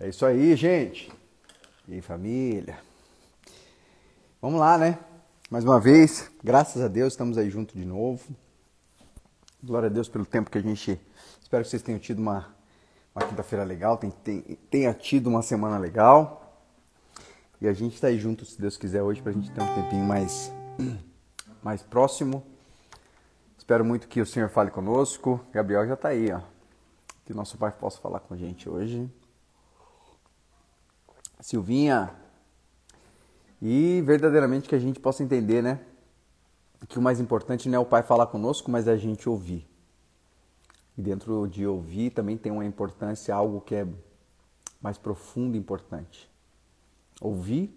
É isso aí, gente. E família. Vamos lá, né? Mais uma vez, graças a Deus, estamos aí juntos de novo. Glória a Deus pelo tempo que a gente. Espero que vocês tenham tido uma, uma quinta-feira legal, tenha, tido uma semana legal. E a gente está aí junto, se Deus quiser, hoje, para a gente ter um tempinho mais, mais próximo. Espero muito que o Senhor fale conosco. Gabriel já está aí, ó. Que nosso Pai possa falar com a gente hoje. Silvinha. E verdadeiramente que a gente possa entender, né? Que o mais importante não é o Pai falar conosco, mas é a gente ouvir. E dentro de ouvir também tem uma importância, algo que é mais profundo e importante. Ouvir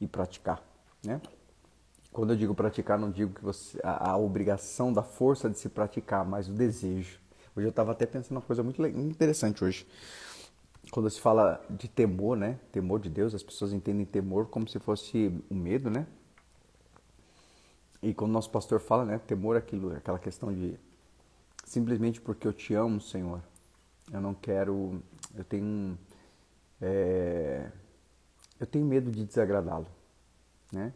e praticar, né? Quando eu digo praticar, não digo que você a, a obrigação da força de se praticar, mas o desejo. Hoje eu estava até pensando uma coisa muito interessante hoje quando se fala de temor, né? Temor de Deus, as pessoas entendem temor como se fosse um medo, né? E quando nosso pastor fala, né? Temor é aquilo, aquela questão de simplesmente porque eu te amo, Senhor. Eu não quero, eu tenho, é, eu tenho medo de desagradá-lo, né?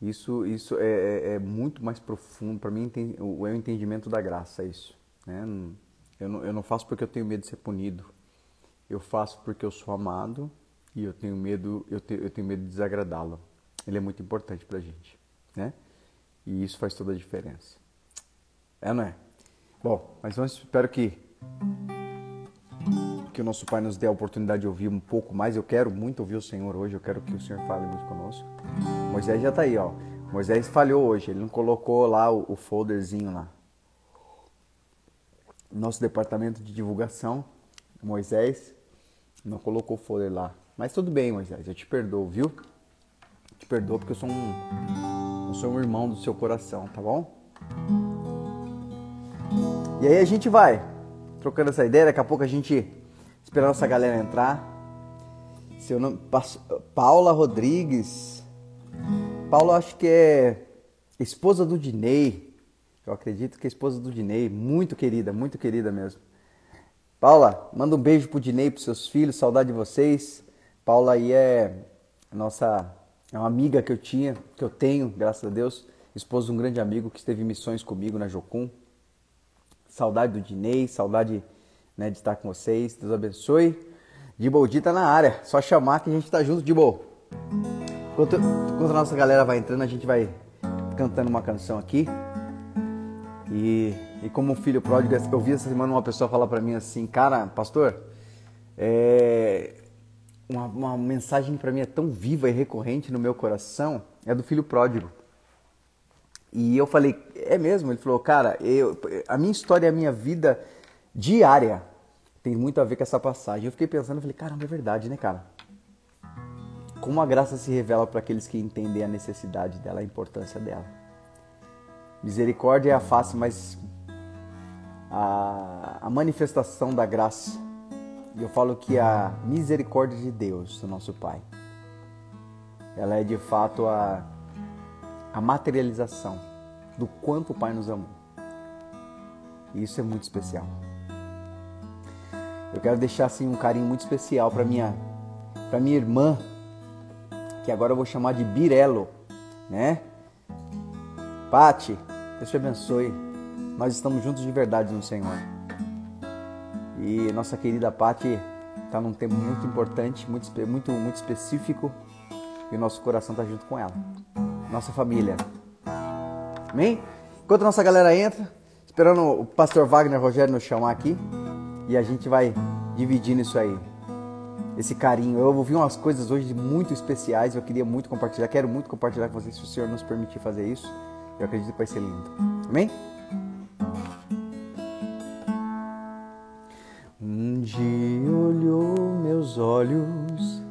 Isso, isso é, é, é muito mais profundo para mim. É o entendimento da graça, é isso. Né? Eu, não, eu não faço porque eu tenho medo de ser punido eu faço porque eu sou amado e eu tenho medo, eu, eu tenho medo de desagradá-lo. Ele é muito importante pra gente, né? E isso faz toda a diferença. É, não é? Bom, mas vamos, espero que que o nosso Pai nos dê a oportunidade de ouvir um pouco mais. Eu quero muito ouvir o Senhor hoje, eu quero que o Senhor fale muito conosco. Moisés já está aí, ó. Moisés falhou hoje, ele não colocou lá o, o folderzinho lá. Nosso departamento de divulgação, Moisés, não colocou folha lá. Mas tudo bem, Moisés, eu te perdoo, viu? Te perdoo porque eu sou um, eu sou um irmão do seu coração, tá bom? E aí a gente vai trocando essa ideia, daqui a pouco a gente esperando essa galera entrar. Seu nome Paula Rodrigues. Paula acho que é esposa do Dinei. Eu acredito que é esposa do Dinei, muito querida, muito querida mesmo. Paula, manda um beijo pro Dinei, pros seus filhos, saudade de vocês. Paula aí é nossa, é uma amiga que eu tinha, que eu tenho, graças a Deus, esposa de um grande amigo que esteve em missões comigo na Jocum. Saudade do Dinei, saudade né, de estar com vocês. Deus abençoe. Diboldi tá na área, só chamar que a gente tá junto, Dibol. Enquanto, enquanto a nossa galera vai entrando, a gente vai cantando uma canção aqui. E e como filho pródigo, eu vi essa semana uma pessoa falar para mim assim, cara, pastor, é... uma, uma mensagem para mim é tão viva e recorrente no meu coração, é do filho pródigo. E eu falei, é mesmo? Ele falou, cara, eu, a minha história, a minha vida diária tem muito a ver com essa passagem. Eu fiquei pensando, falei, caramba, é verdade, né, cara? Como a graça se revela para aqueles que entendem a necessidade dela, a importância dela. Misericórdia é a face mais a, a manifestação da graça. E eu falo que a misericórdia de Deus, do nosso Pai, ela é de fato a, a materialização do quanto o Pai nos amou. E isso é muito especial. Eu quero deixar assim um carinho muito especial para minha para minha irmã, que agora eu vou chamar de Birelo, né? Pati, Deus te abençoe nós estamos juntos de verdade no Senhor. E nossa querida Pati está num tempo muito importante, muito, muito, muito específico, e o nosso coração está junto com ela. Nossa família. Amém? Enquanto a nossa galera entra, esperando o pastor Wagner Rogério nos chamar aqui, e a gente vai dividindo isso aí. Esse carinho. Eu ouvi umas coisas hoje muito especiais, eu queria muito compartilhar, quero muito compartilhar com vocês, se o Senhor nos permitir fazer isso. Eu acredito que vai ser lindo. Amém? Dia olhou meus olhos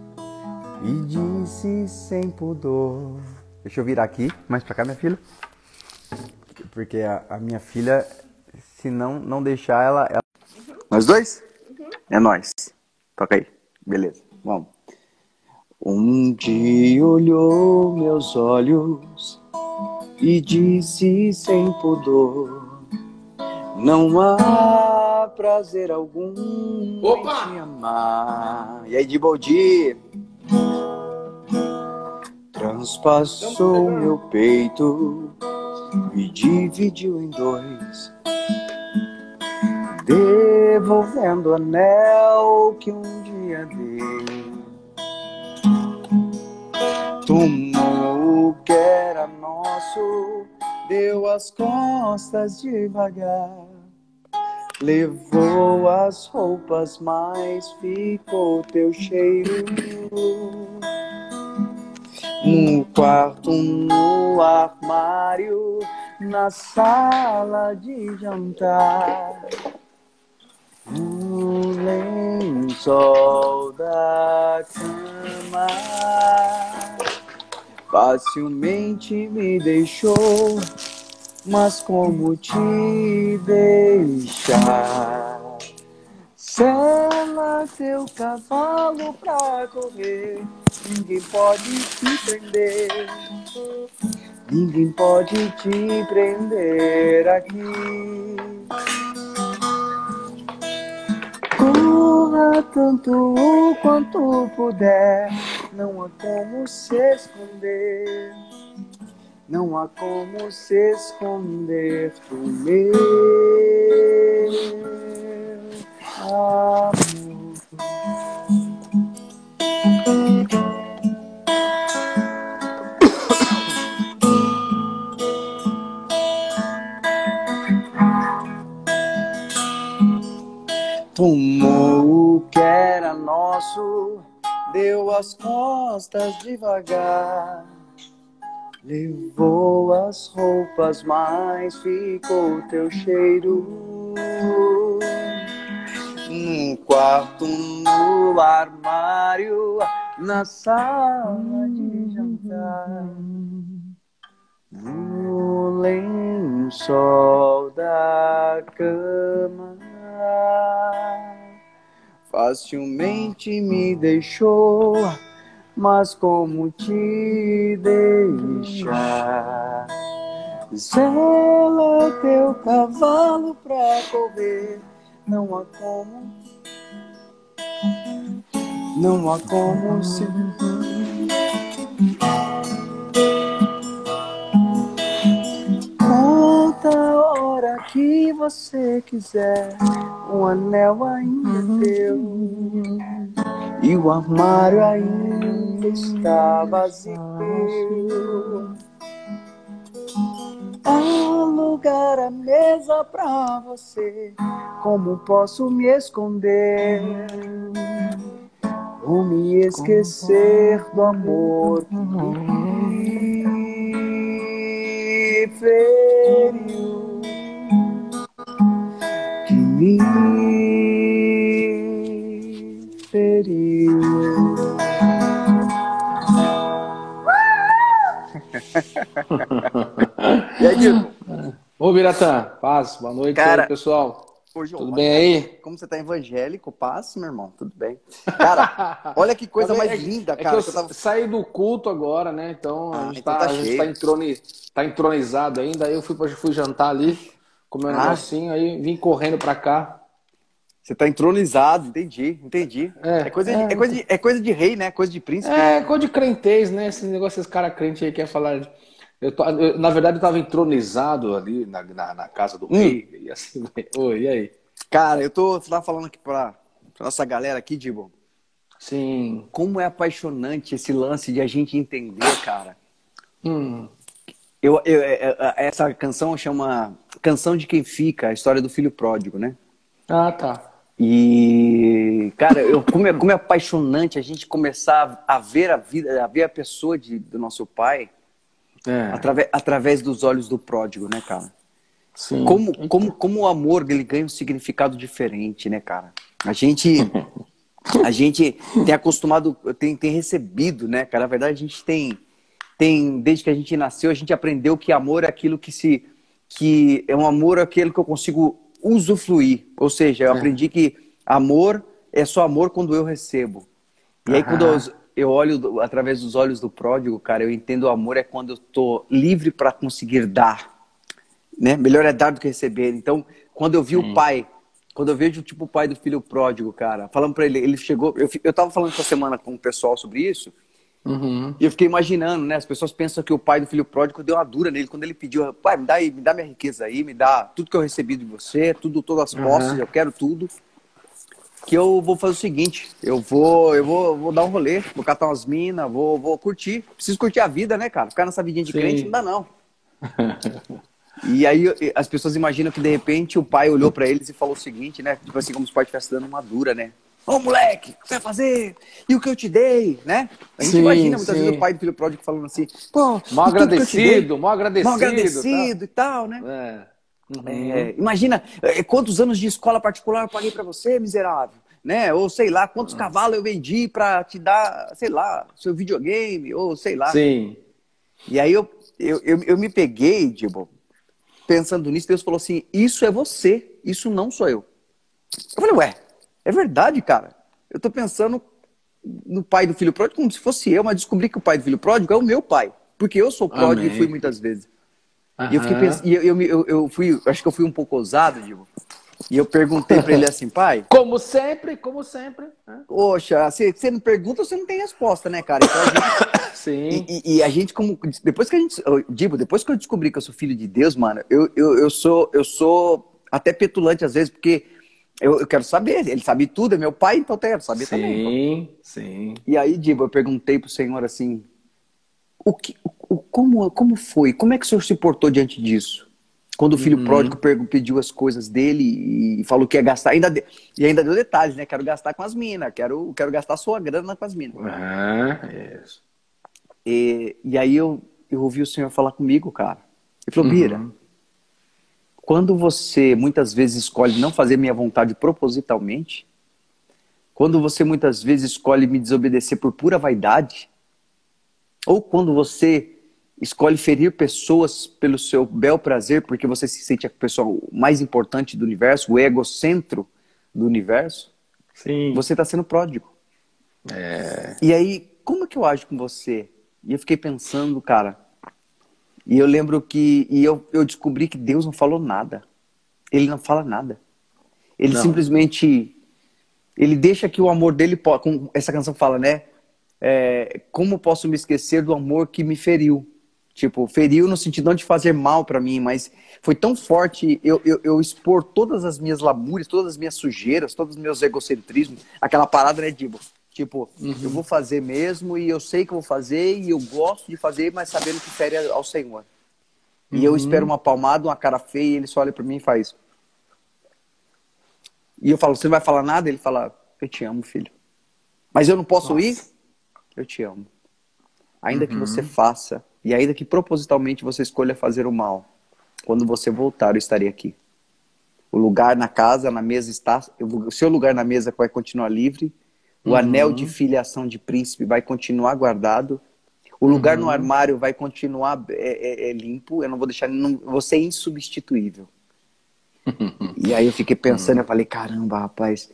e disse sem pudor. Deixa eu virar aqui, mais pra cá, minha filha. Porque a, a minha filha, se não, não deixar ela. ela... Uhum. Nós dois? Uhum. É nós. Toca aí. Beleza, vamos. Um dia olhou meus olhos e disse sem pudor: Não há prazer algum Opa! em te amar. E aí, de bom dia? Transpassou meu peito, me dividiu em dois, devolvendo o anel que um dia dei. Tomou o que era nosso, deu as costas devagar. Levou as roupas, mas ficou teu cheiro. No quarto, no armário, na sala de jantar. No lençol da cama, facilmente me deixou, mas como te deixar? Sela teu cavalo pra correr, ninguém pode te prender. Ninguém pode te prender aqui. Corra tanto quanto puder, não há como se esconder. Não há como se esconder do meu amor. Tomou o que era nosso, deu as costas devagar. Levou as roupas, mas ficou teu cheiro. No quarto, no armário, na sala de jantar. No lençol da cama facilmente me deixou, mas como te deixar? Zela teu cavalo pra correr, não há como, não há como se. Conta a hora que você quiser, o anel ainda é teu e o armário ainda está vazio. Há lugar à mesa pra você, como posso me esconder? Ou me esquecer do amor que me feriu, que me feriu. E aí? Ô, Biratã, paz, boa noite Cara, aí, pessoal. Ô, João, Tudo bem aí? Como você tá evangélico, paz, meu irmão, tudo bem. Cara, olha que coisa é- mais é- linda, é cara. que eu eu tava- saí do culto agora, né? Então Ah, a gente, então tá, tá a gente tá, tá entronizado ainda. Aí eu fui, fui jantar ali, comer um Ah. negocinho, aí vim correndo pra cá. Você tá entronizado, entendi, entendi. É, É, coisa, de, é. é, coisa de, é coisa de rei, né? Coisa de príncipe. É, coisa de crentez, né? Esse negócio, esses caras crentes aí querem falar. Eu tô- eu- na verdade, eu tava entronizado ali na, na, na casa do Hum. rei. E assim, oi, e aí? Cara, eu tô tava falando aqui pra, pra nossa galera aqui, Dibo, Sim. como é apaixonante esse lance de a gente entender, cara. Hum. Eu, eu- é- é- essa canção chama Canção de Quem Fica, a história do filho pródigo, né? Ah, tá. E, cara, eu, como, é, como é apaixonante a gente começar a ver a vida, a ver a pessoa de, do nosso pai É, através, através dos olhos do pródigo, né, cara? sim. Como, como, como o amor ele ganha um significado diferente, né, cara? A gente, a gente tem acostumado, tem, tem recebido, né, cara? Na verdade, a gente tem, tem, desde que a gente nasceu, a gente aprendeu que amor é aquilo que se, que é um amor é aquele que eu consigo usufruir. Ou seja, eu É. aprendi que amor é só amor quando eu recebo. E aí, quando eu, eu olho através dos olhos do pródigo, cara, eu entendo o amor é quando eu tô livre para conseguir dar né? Melhor é dar do que receber. Então, quando eu vi o pai quando eu vejo tipo o pai do filho pródigo, cara, falando para ele, ele chegou, eu, eu tava falando essa semana com o pessoal sobre isso, uhum. e eu fiquei imaginando, né? As pessoas pensam que o pai do filho pródigo deu uma dura nele quando ele pediu, pai, me dá aí, me dá minha riqueza aí, me dá tudo que eu recebi de você, tudo, todas as posses, uhum. eu quero tudo. Que eu vou fazer o seguinte, eu vou, eu vou, vou dar um rolê, vou catar umas minas, vou, vou curtir. Preciso curtir a vida, né, cara? Ficar nessa vidinha de Sim. crente não dá não. E aí as pessoas imaginam que de repente o pai olhou para eles e falou o seguinte, né? Tipo assim, como se o pai estivesse dando uma dura, né? Ô moleque, o que você vai fazer? E o que eu te dei, né? A gente sim, imagina muitas sim. vezes o pai do filho pródigo falando assim, pô, mal agradecido, mal agradecido. Mal agradecido tá? e tal, né? É. Uhum. É, imagina é, quantos anos de escola particular eu paguei para você, miserável. Né? Ou sei lá, quantos cavalos eu vendi para te dar, sei lá, seu videogame, ou sei lá. Sim. E aí eu, eu, eu, eu me peguei, tipo, pensando nisso, Deus falou assim: Isso é você, isso não sou eu. Eu falei, ué, é verdade, cara. Eu tô pensando no pai do filho pródigo como se fosse eu, mas descobri que o pai do filho pródigo é o meu pai. Porque eu sou pródigo Amém. e fui muitas vezes. Uhum. E eu fiquei pensando, e eu, eu, eu, fui, acho que eu fui um pouco ousado, digo. E eu perguntei para ele assim, pai. Como sempre, como sempre. Poxa, você, você não pergunta, você não tem resposta, né, cara? Então, gente, Sim. E, e, a gente, como. Depois que a gente. Digo, depois que eu descobri que eu sou filho de Deus, mano, eu, eu, eu, sou, eu sou até petulante às vezes, porque eu, eu quero saber. Ele sabe tudo, é meu pai, então eu quero saber sim, também. Sim, sim. E aí, Dibo, eu perguntei pro Senhor assim: o que, o, como, como foi? Como é que o senhor se portou diante disso? Quando o filho uhum. pródigo pediu as coisas dele e falou que ia gastar, ainda de, e ainda deu detalhes, né? Quero gastar com as minas, quero, quero gastar sua grana com as minas. Ah, isso. E, e aí eu, eu ouvi o Senhor falar comigo, cara. Ele falou, Bira, uhum. Quando você muitas vezes escolhe não fazer minha vontade propositalmente, quando você muitas vezes escolhe me desobedecer por pura vaidade, ou quando você escolhe ferir pessoas pelo seu bel prazer, porque você se sente a pessoa mais importante do universo, o egocentro do universo, Sim. você está sendo pródigo. É... E aí, como é que eu ajo com você? E eu fiquei pensando, cara. E eu lembro que. E eu, eu descobri que Deus não falou nada. Ele não fala nada. Ele não. simplesmente. Ele deixa que o amor dele. Como essa canção fala, né? É, como posso me esquecer do amor que me feriu? Tipo, feriu no sentido não de fazer mal para mim, mas foi tão forte eu, eu, eu, expor todas as minhas lamúrias, todas as minhas sujeiras, todos os meus egocentrismos. Aquela parada, né, Dibo? Tipo, uhum. eu vou fazer mesmo e eu sei que eu vou fazer e eu gosto de fazer, mas sabendo que fere ao Senhor. E uhum. eu espero uma palmada, uma cara feia, e ele só olha para mim e faz. E eu falo, você não vai falar nada? Ele fala, eu te amo, filho. Mas eu não posso Nossa. ir? Eu te amo. Ainda uhum. que você faça, e ainda que propositalmente você escolha fazer o mal, quando você voltar, eu estarei aqui. O lugar na casa, na mesa está. O seu lugar na mesa vai continuar livre o uhum. anel de filiação de príncipe vai continuar guardado. O lugar uhum. no armário vai continuar é, é, é, limpo. Eu não vou deixar. Não, você é insubstituível. e aí eu fiquei pensando, eu falei, caramba, rapaz.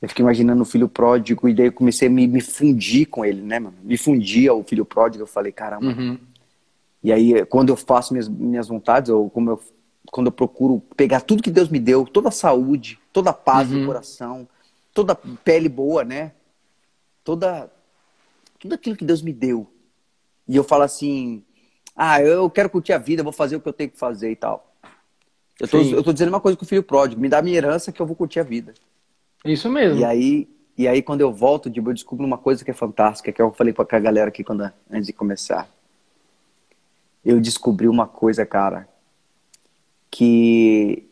Eu fiquei imaginando o filho pródigo, e daí eu comecei a me, me fundir com ele, né, mano? Me fundir ao filho pródigo, eu falei, caramba. Uhum. E aí, quando eu faço minhas, minhas vontades, ou como eu, quando eu procuro pegar tudo que Deus me deu, toda a saúde, toda a paz uhum. do coração, toda a pele boa, né? Toda tudo aquilo que Deus me deu. E eu falo assim: "Ah, eu quero curtir a vida, vou fazer o que eu tenho que fazer e tal". Eu tô, eu tô dizendo uma coisa com o filho pródigo, me dá minha herança que eu vou curtir a vida. Isso mesmo. E aí, e aí quando eu volto, eu descubro uma coisa que é fantástica, que eu falei com a galera aqui quando antes de começar. Eu descobri uma coisa, cara, que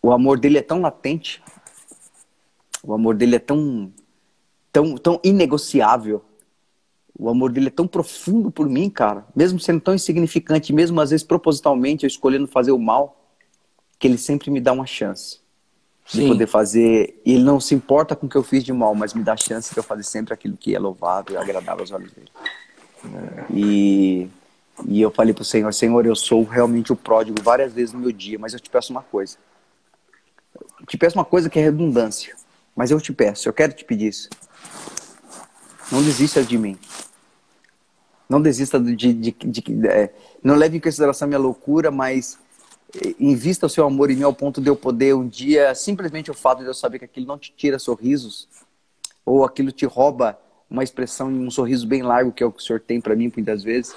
o amor dele é tão latente, o amor dele é tão tão, tão inegociável. O amor dele é tão profundo por mim, cara. Mesmo sendo tão insignificante, mesmo às vezes propositalmente eu escolhendo fazer o mal, que ele sempre me dá uma chance Sim. de poder fazer. E ele não se importa com o que eu fiz de mal, mas me dá a chance de eu fazer sempre aquilo que é louvável e agradável aos olhos dele. E, e eu falei pro Senhor: Senhor, eu sou realmente o pródigo várias vezes no meu dia, mas eu te peço uma coisa. Eu te peço uma coisa que é redundância, mas eu te peço, eu quero te pedir isso. Não desista de mim. Não desista de. de, de, de é, não leve em consideração a minha loucura, mas invista o seu amor em mim ao ponto de eu poder um dia, simplesmente o fato de eu saber que aquilo não te tira sorrisos, ou aquilo te rouba uma expressão e um sorriso bem largo, que é o que o senhor tem para mim muitas vezes,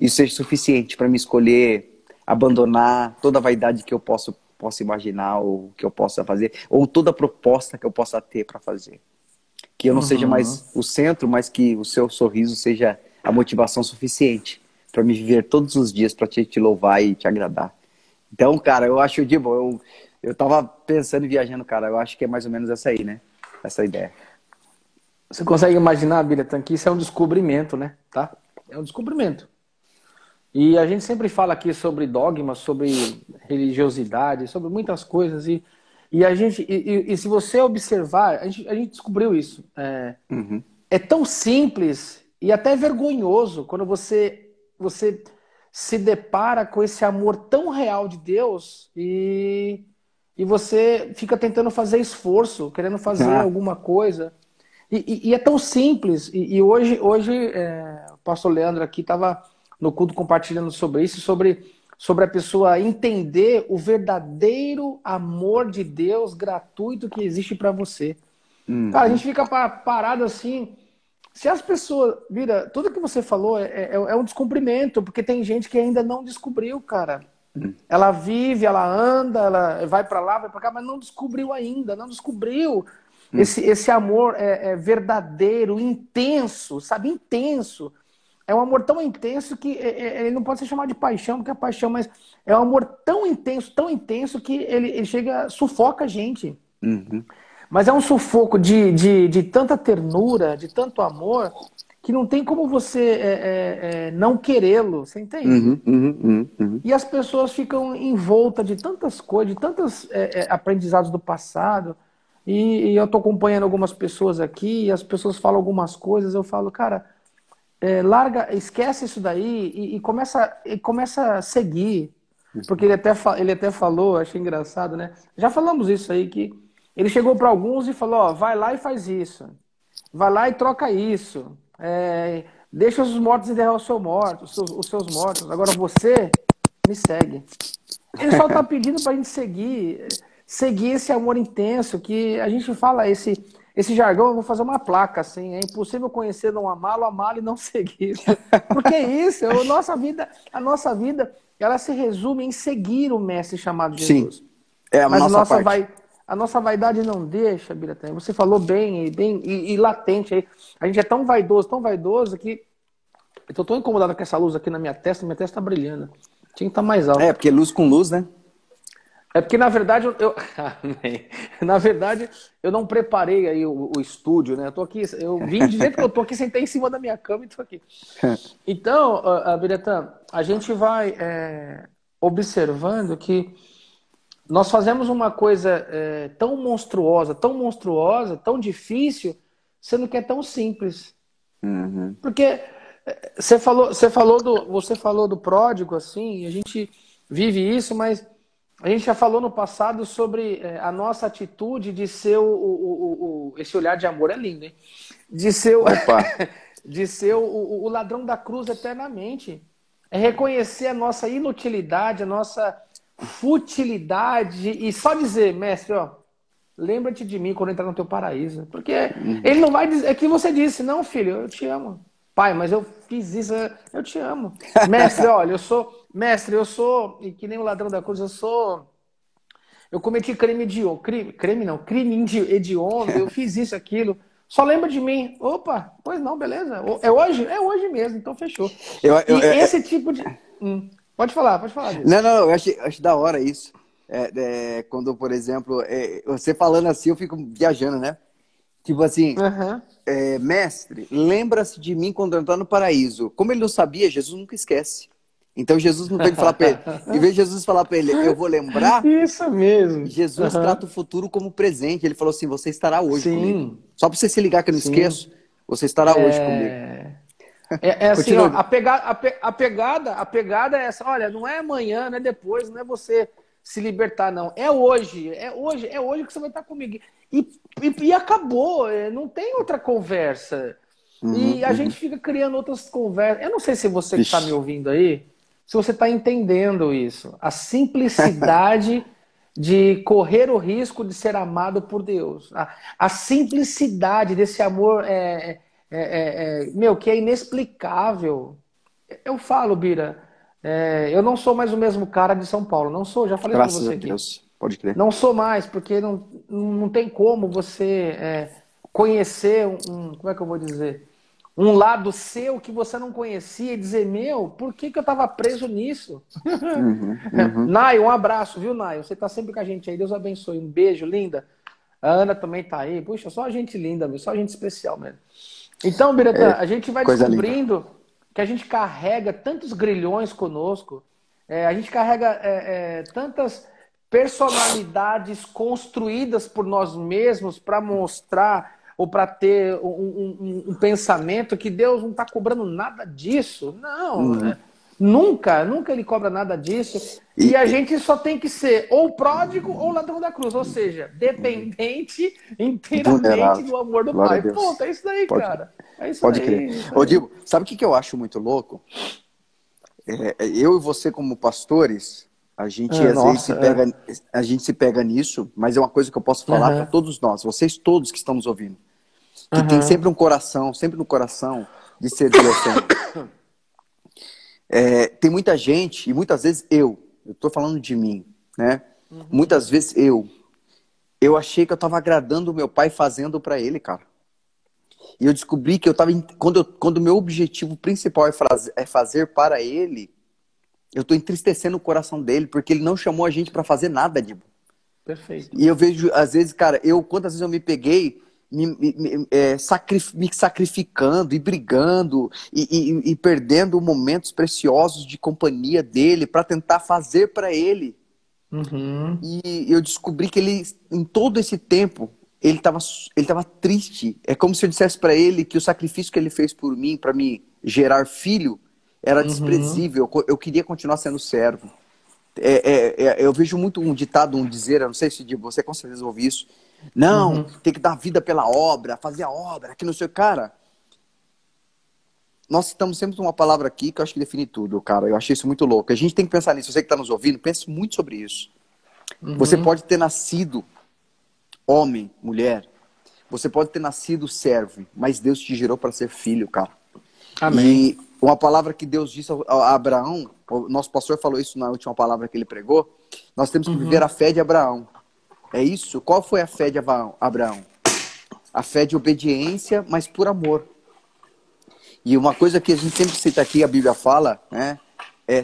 isso seja suficiente para me escolher abandonar toda a vaidade que eu posso, posso imaginar ou que eu possa fazer, ou toda proposta que eu possa ter para fazer. Que eu não uhum. seja mais o centro, mas que o seu sorriso seja a motivação suficiente para me viver todos os dias para te, te louvar e te agradar. Então, cara, eu acho de bom. Eu, eu tava pensando e viajando, cara. Eu acho que é mais ou menos essa aí, né? Essa ideia. Você consegue imaginar, Biletan, que isso é um descobrimento, né? Tá? É um descobrimento. E a gente sempre fala aqui sobre dogmas, sobre religiosidade, sobre muitas coisas. E, e a gente, e, e se você observar, a gente, a gente descobriu isso. É, uhum. é tão simples e até vergonhoso quando você, você se depara com esse amor tão real de Deus e, e você fica tentando fazer esforço, querendo fazer ah. alguma coisa. E, e, e, é tão simples. E, e hoje, hoje é, o pastor Leandro aqui estava no culto compartilhando sobre isso, sobre, sobre a pessoa entender o verdadeiro amor de Deus gratuito que existe para você. Hum. Cara, a gente fica parado assim. Se as pessoas. Vira, tudo que você falou é, é, é um descumprimento, porque tem gente que ainda não descobriu, cara. Hum. Ela vive, ela anda, ela vai para lá, vai para cá, mas não descobriu ainda, não descobriu Hum. Esse, esse amor é, é, verdadeiro, intenso, sabe? Intenso. É um amor tão intenso que é, é, ele não pode ser chamado de paixão, porque é paixão, mas é um amor tão intenso, tão intenso que ele, ele chega, sufoca a gente. Uhum. Mas é um sufoco de, de, de tanta ternura, de tanto amor, que não tem como você é, é, é, não querê-lo, você entende? Uhum, uhum, uhum, uhum. E as pessoas ficam em volta de tantas coisas, de tantos é, aprendizados do passado, e, e eu estou acompanhando algumas pessoas aqui, e as pessoas falam algumas coisas, eu falo, cara, é, larga, esquece isso daí e, e, começa, e começa a seguir. Porque ele até, ele até falou, achei engraçado, né? Já falamos isso aí, que ele chegou para alguns e falou, ó, vai lá e faz isso. Vai lá e troca isso. É, deixa os mortos enterrar os seus mortos, os seus, os seus mortos. Agora você me segue. Ele só está pedindo para a gente seguir seguir esse amor intenso que a gente fala esse esse jargão, eu vou fazer uma placa assim, é impossível conhecer, não amá-lo, amá-lo e não seguir. Porque é isso, a nossa vida, a nossa vida, ela se resume em seguir o mestre chamado Jesus. Sim. É a Mas nossa, a nossa parte. vai a nossa vaidade não deixa, Biratã. Você falou bem, bem e, e, latente aí. A gente é tão vaidoso, tão vaidoso que eu tô tão incomodado com essa luz aqui na minha testa, minha testa tá brilhando. Tinha que estar tá mais alto. É, porque luz com luz, né? É porque, na verdade, eu, eu na verdade, eu não preparei aí o, o, estúdio, né? Eu tô aqui, eu vim de jeito que eu tô aqui, sentei em cima da minha cama e tô aqui. Então, Biretã, a gente vai é, observando que nós fazemos uma coisa é, tão monstruosa, tão monstruosa, tão difícil, sendo que é tão simples. Uhum. Porque é, você falou, você falou do, você falou do pródigo, assim, a gente vive isso, mas a gente já falou no passado sobre é, a nossa atitude de ser o, o, o, esse olhar de amor é lindo, hein? De ser, o, de ser o, o ladrão da cruz eternamente. É reconhecer a nossa inutilidade, a nossa futilidade e só dizer, mestre, ó, lembra-te de mim quando entrar no teu paraíso. Porque uhum. ele não vai dizer, é que você disse, não, filho, eu te amo. Pai, mas eu fiz isso, eu te amo. Mestre, olha, eu sou Mestre, eu sou, e que nem o ladrão da cruz, eu sou. Eu cometi crime de crime, crime não, crime hediondo, eu fiz isso, aquilo. Só lembra de mim. Opa, pois não, beleza. É hoje? É hoje mesmo, então fechou. Eu, eu, e eu, esse tipo de. Hum, pode falar, pode falar. Disso. Não, não, eu acho, acho da hora isso. É, é, quando, por exemplo, é, você falando assim, eu fico viajando, né? Tipo assim, uhum. mestre, lembra-se de mim quando eu entrar no paraíso. Como ele não sabia, Jesus nunca esquece. Então Jesus não tem que falar para ele. Em vez de Jesus falar para ele, eu vou lembrar. Isso mesmo. Jesus uhum. trata o futuro como presente. Ele falou assim: você estará hoje Sim. comigo. Só para você se ligar que eu não Sim. esqueço, você estará é... hoje comigo. É, é assim, ó, a, pegada, a, pe, a, pegada, a pegada é essa. Olha, não é amanhã, não é depois, não é você se libertar, não. É hoje, é hoje, é hoje que você vai estar comigo. E, e, e acabou, é, não tem outra conversa. Uhum, e a uhum. gente fica criando outras conversas. Eu não sei se você que está me ouvindo aí, se você está entendendo isso. A simplicidade de correr o risco de ser amado por Deus. A, a simplicidade desse amor é, é, é, é, meu, que é inexplicável. Eu falo, Bira, é, eu não sou mais o mesmo cara de São Paulo. Não sou, já falei com você a Deus. Pode crer. Não sou mais, porque não, não tem como você é, conhecer um. Como é que eu vou dizer? Um lado seu que você não conhecia e dizer, meu, por que, que eu estava preso nisso? Uhum, uhum. Nai, um abraço, viu, Nai? Você está sempre com a gente aí, Deus abençoe. Um beijo, linda. A Ana também está aí. Puxa, só gente linda, só gente especial mesmo. Então, Biratã, é, a gente vai descobrindo linda. que a gente carrega tantos grilhões conosco, é, a gente carrega é, é tantas personalidades construídas por nós mesmos para mostrar ou para ter um, um, um, pensamento que Deus não está cobrando nada disso. Não, uhum. né? nunca, nunca ele cobra nada disso. E, a gente só tem que ser ou pródigo ou ladrão da cruz, ou seja, dependente inteiramente do amor do Glória Pai. Ponto, é isso daí, pode, cara. É isso pode crer. Ô, Digo, sabe o que, eu acho muito louco? É, é eu e você, como pastores, a gente é, às nossa, vezes se pega, é. a gente se pega nisso, mas é uma coisa que eu posso falar uhum. para todos nós, vocês todos que estamos ouvindo que uhum. tem sempre um coração, sempre no coração de ser Deus. É, tem muita gente, e muitas vezes eu, eu estou falando de mim, né? Uhum. Muitas vezes eu, eu achei que eu estava agradando o meu pai fazendo para ele, cara. E eu descobri que eu estava, quando, quando o meu objetivo principal é, fazer, é fazer para ele, eu estou entristecendo o coração dele, porque ele não chamou a gente para fazer nada, Dibo. Perfeito. E eu vejo, às vezes, cara, eu, quantas vezes eu me peguei me, me, é, sacrif, me sacrificando e brigando e, e, e, perdendo momentos preciosos de companhia dele para tentar fazer para ele. Uhum. E eu descobri que ele, em todo esse tempo, ele estava ele tava triste. É como se eu dissesse para ele que o sacrifício que ele fez por mim, para me gerar filho, era uhum. desprezível. Eu, eu queria continuar sendo servo. É, é, é, eu vejo muito um ditado, um dizer, eu não sei se você com certeza ouviu isso, não, uhum. tem que dar vida pela obra, fazer a obra, que não sei. Cara, nós estamos sempre uma palavra aqui que eu acho que define tudo, cara. Eu achei isso muito louco. A gente tem que pensar nisso. Você que está nos ouvindo, pense muito sobre isso. Uhum. Você pode ter nascido homem, mulher. Você pode ter nascido servo, mas Deus te gerou para ser filho, cara. Amém. E uma palavra que Deus disse a Abraão, o nosso pastor falou isso na última palavra que ele pregou, nós temos que uhum. viver a fé de Abraão. É isso? Qual foi a fé de Abraão? A fé de obediência, mas por amor. E uma coisa que a gente sempre cita aqui, a Bíblia fala, né? É,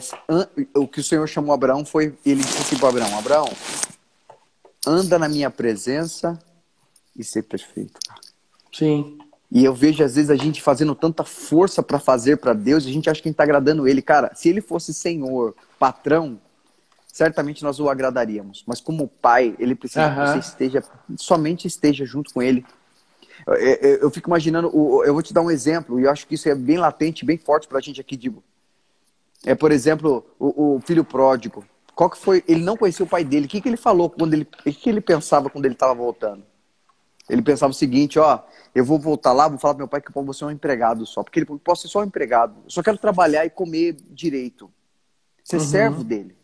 o que o Senhor chamou Abraão foi, ele disse assim para Abraão, Abraão, anda na minha presença e ser perfeito. Sim. E eu vejo às vezes a gente fazendo tanta força para fazer para Deus, a gente acha que a gente está agradando Ele. Cara, se Ele fosse Senhor, patrão, certamente nós o agradaríamos. Mas como pai, ele precisa uhum. que você esteja, somente esteja junto com ele. Eu, eu, eu, fico imaginando, eu vou te dar um exemplo, e eu acho que isso é bem latente, bem forte para a gente aqui, digo. É, por exemplo, o, o, filho pródigo. Qual que foi? Ele não conhecia o pai dele. O que, que ele falou quando ele. O que ele pensava quando ele estava voltando? Ele pensava o seguinte, ó, eu vou voltar lá, vou falar pro meu pai que eu vou ser um empregado só, porque ele pode ser só um empregado. Eu só quero trabalhar e comer direito. Ser uhum. servo dele.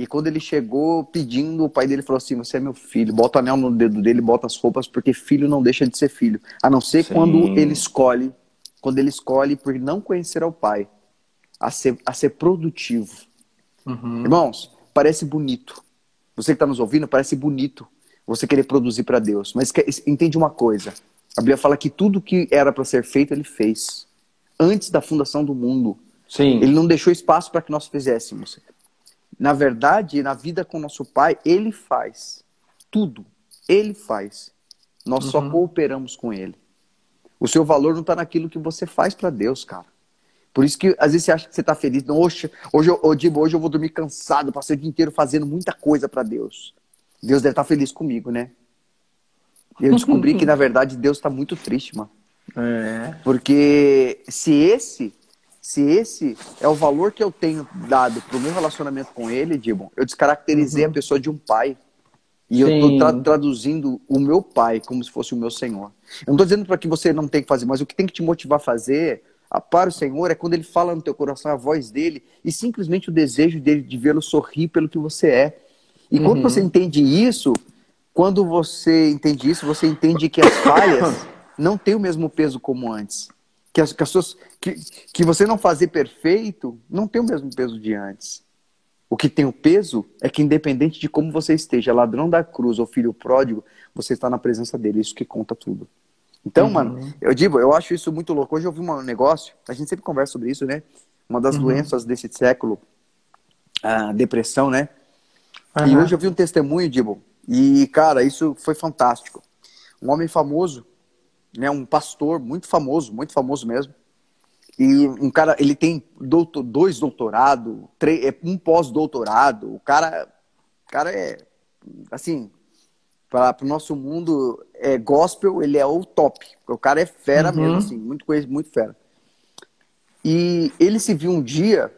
E quando ele chegou pedindo, o pai dele falou assim: Você é meu filho, bota o anel no dedo dele, bota as roupas, porque filho não deixa de ser filho. A não ser Sim. quando ele escolhe, quando ele escolhe por não conhecer ao pai, a ser, a ser produtivo. Uhum. Irmãos, parece bonito. Você que está nos ouvindo, parece bonito você querer produzir para Deus. Mas entende uma coisa: a Bíblia fala que tudo que era para ser feito, ele fez. Antes da fundação do mundo. Sim. Ele não deixou espaço para que nós fizéssemos. Na verdade, na vida com nosso pai, ele faz tudo. Ele faz. Nós uhum. só cooperamos com ele. O seu valor não está naquilo que você faz para Deus, cara. Por isso que às vezes você acha que você está feliz. Não, hoje, hoje, eu, hoje eu vou dormir cansado, passei o dia inteiro fazendo muita coisa para Deus. Deus deve estar tá feliz comigo, né? Eu descobri que, na verdade, Deus está muito triste, mano. É. Porque se esse se esse é o valor que eu tenho dado pro meu relacionamento com ele, Dibon, eu descaracterizei uhum. a pessoa de um pai. E Sim. eu estou tra traduzindo o meu pai como se fosse o meu senhor. Eu não estou dizendo para que você não tem que fazer, mas o que tem que te motivar a fazer, para o Senhor é quando ele fala no teu coração a voz dele e simplesmente o desejo dele de vê-lo sorrir pelo que você é. E uhum. quando você entende isso, quando você entende isso, você entende que as falhas não têm o mesmo peso como antes. Que, as, que, as suas, que, que você não fazer perfeito não tem o mesmo peso de antes. O que tem o peso é que, independente de como você esteja, ladrão da cruz ou filho pródigo, você está na presença dele. Isso que conta tudo. Então, uhum. mano, eu digo, eu acho isso muito louco. Hoje eu vi um negócio, a gente sempre conversa sobre isso, né? Uma das uhum. doenças desse século, a depressão, né? Uhum. E hoje eu vi um testemunho, Dibo, e, cara, isso foi fantástico. Um homem famoso, né? Um pastor muito famoso, muito famoso mesmo. E um cara, ele tem doutor, dois doutorados, é, um pós-doutorado. O cara, o cara é, assim, para o nosso mundo é gospel, ele é o top. O cara é fera uhum. mesmo, assim, muito coisa, muito fera. E ele se viu um dia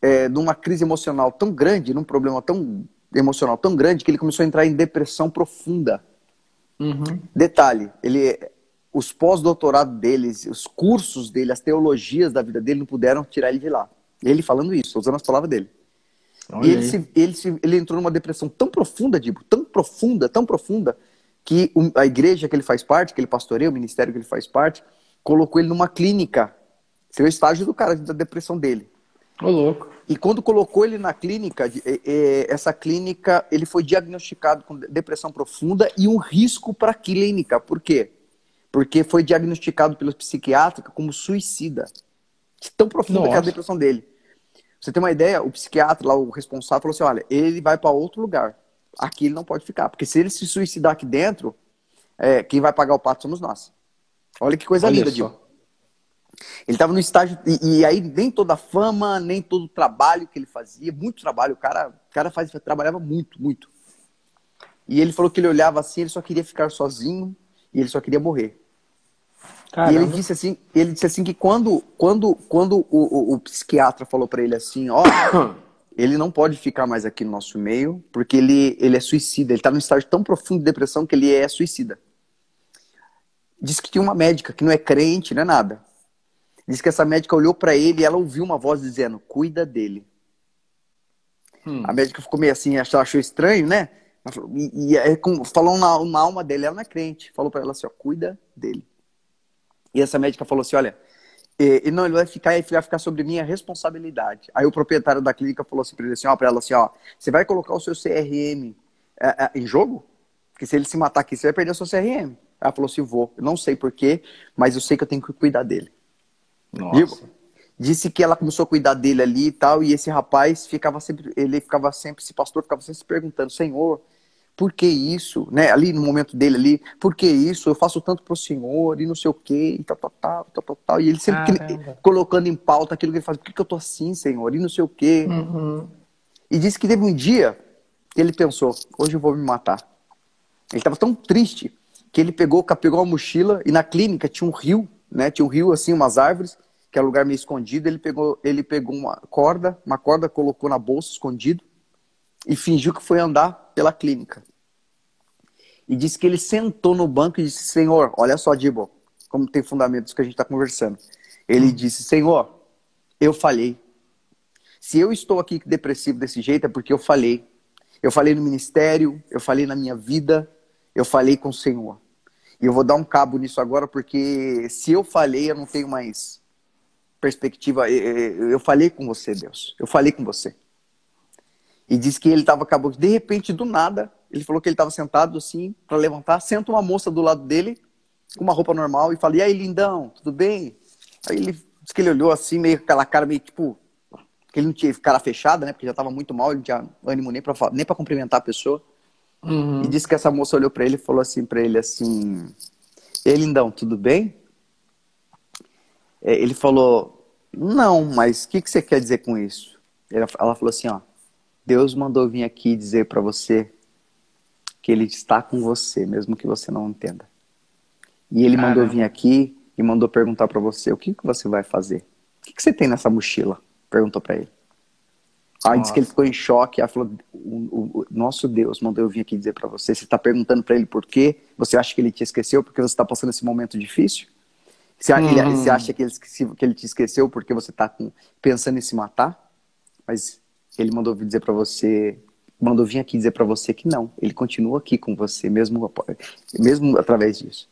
é, numa crise emocional tão grande, num problema tão emocional tão grande, que ele começou a entrar em depressão profunda. Uhum. Detalhe, ele, os pós-doutorado deles, os cursos dele, as teologias da vida dele não puderam tirar ele de lá. Ele falando isso, usando as palavras dele. Olha e ele, se, ele, se, ele entrou numa depressão tão profunda, Dibo, tão profunda, tão profunda, que a igreja que ele faz parte, que ele pastoreia, o ministério que ele faz parte, colocou ele numa clínica. Seu estágio do cara, da depressão dele. Ô, louco. E quando colocou ele na clínica, essa clínica, ele foi diagnosticado com depressão profunda e um risco para a clínica. Por quê? Porque foi diagnosticado pelo psiquiatra como suicida. Tão profunda Nossa. que é a depressão dele você tem uma ideia, o psiquiatra lá, o responsável, falou assim: olha, ele vai para outro lugar. Aqui ele não pode ficar. Porque se ele se suicidar aqui dentro, é, quem vai pagar o pato somos nós. Olha que coisa Olha linda, Dio. Ele estava no estágio. E, e, aí, nem toda a fama, nem todo o trabalho que ele fazia, muito trabalho. O cara, o cara faz, trabalhava muito, muito. E ele falou que ele olhava assim, ele só queria ficar sozinho e ele só queria morrer. Caramba. E ele disse assim, ele disse assim que quando, quando, quando o, o, o psiquiatra falou para ele assim, ó, ele não pode ficar mais aqui no nosso meio, porque ele, ele é suicida, ele tá num estágio tão profundo de depressão que ele é suicida. Diz que tinha uma médica que não é crente, não é nada. Diz que essa médica olhou para ele e ela ouviu uma voz dizendo: "Cuida dele". Hum. A médica ficou meio assim, achou, achou estranho, né? E, e, e falou na, alma dele, ela não é crente. Falou para ela assim: ó, "Cuida dele". E essa médica falou assim: olha, e, não, ele vai ficar, ele vai ficar sobre minha responsabilidade. Aí o proprietário da clínica falou assim para ele assim, ó, para ela assim, ó, você vai colocar o seu CRM é, é, em jogo? Porque se ele se matar aqui, você vai perder o seu CRM. Ela falou assim, vou. Eu não sei porquê, mas eu sei que eu tenho que cuidar dele. Nossa. disse que ela começou a cuidar dele ali e tal, e esse rapaz ficava sempre, ele ficava sempre, esse pastor ficava sempre se perguntando, Senhor, por que isso, né? Ali no momento dele ali, por que isso? Eu faço tanto pro senhor e não sei o quê, e tal, tal, tal, tal, tal, tal. E ele sempre colocando em pauta aquilo que ele faz, por que, que eu tô assim, senhor? E não sei o quê. Uhum. E disse que teve um dia que ele pensou, hoje eu vou me matar. Ele estava tão triste que ele pegou, pegou uma mochila e na clínica tinha um rio, né? Tinha um rio assim, umas árvores, que é um lugar meio escondido. Ele pegou, ele pegou uma corda, uma corda colocou na bolsa escondido e fingiu que foi andar pela clínica. E disse que ele sentou no banco e disse: Senhor, olha só, Dibo, como tem fundamentos que a gente está conversando. Ele hum. disse: Senhor, eu falhei. Se eu estou aqui depressivo desse jeito é porque eu falhei. Eu falei no ministério, eu falei na minha vida, eu falei com o Senhor. E eu vou dar um cabo nisso agora porque se eu falhei, eu não tenho mais perspectiva. Eu falei com você, Deus. Eu falei com você. E disse que ele estava acabou de repente do nada, ele falou que ele estava sentado assim para levantar, senta uma moça do lado dele com uma roupa normal e fala: "E aí, lindão, tudo bem?" Aí ele disse que ele olhou assim meio com aquela cara meio tipo que ele não tinha cara fechada, né? Porque já estava muito mal, ele não tinha ânimo nem para nem para cumprimentar a pessoa. Uhum. E disse que essa moça olhou para ele e falou assim para ele assim: "E aí, lindão, tudo bem?" É, ele falou: "Não, mas o que, que você quer dizer com isso?" Ela falou assim: "Ó, Deus mandou vir aqui dizer para você que Ele está com você, mesmo que você não entenda. E Ele Caramba. mandou vir aqui e mandou perguntar para você: o que, que você vai fazer? O que, que você tem nessa mochila? Perguntou para ele. Aí disse que ele ficou em choque. Aí falou: o, o, Nosso Deus mandou eu vir aqui dizer para você. Você está perguntando para ele por quê? Você acha que ele te esqueceu porque você está passando esse momento difícil? Você, uhum. ele, você acha que ele, que ele te esqueceu porque você está pensando em se matar? Mas ele mandou dizer para você, mandou vir aqui dizer para você que não. Ele continua aqui com você, mesmo, mesmo através disso.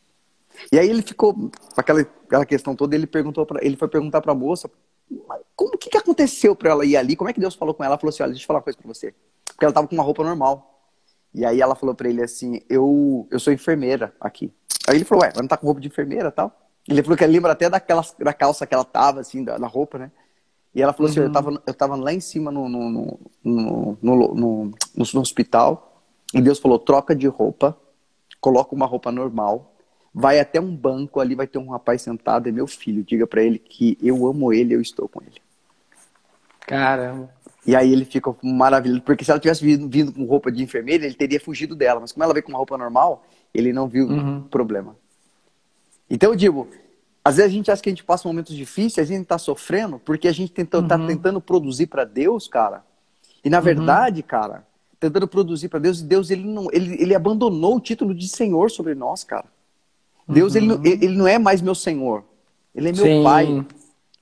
E aí ele ficou, com aquela, aquela questão toda, ele perguntou para ele foi perguntar para a moça, como que, que aconteceu para ela ir ali? Como é que Deus falou com ela? Ela falou assim, olha, deixa eu falar uma coisa para você. Porque ela tava com uma roupa normal. E aí ela falou para ele assim, eu, eu sou enfermeira aqui. Aí ele falou, ué, ela não tá com roupa de enfermeira tal? Ele falou que ele lembra até daquela, da calça que ela tava, assim, da, da roupa, né? E ela falou uhum. assim, eu tava, eu tava lá em cima no no no, no, no, no, no hospital, e Deus falou, troca de roupa, coloca uma roupa normal, vai até um banco, ali vai ter um rapaz sentado, é meu filho, diga para ele que eu amo ele, eu estou com ele. Caramba. E aí ele fica maravilhoso, porque se ela tivesse vindo, vindo com roupa de enfermeira, ele teria fugido dela. Mas como ela veio com uma roupa normal, ele não viu uhum. problema. Então eu digo, às vezes a gente acha que a gente passa momentos difíceis, a gente está sofrendo, porque a gente tenta, tá uhum. tá tentando produzir para Deus, cara. E na uhum. verdade, cara, tentando produzir para Deus, Deus ele não, ele, ele abandonou o título de Senhor sobre nós, cara. Deus ele, uhum. ele, ele não é mais meu Senhor, ele é meu Sim. Pai.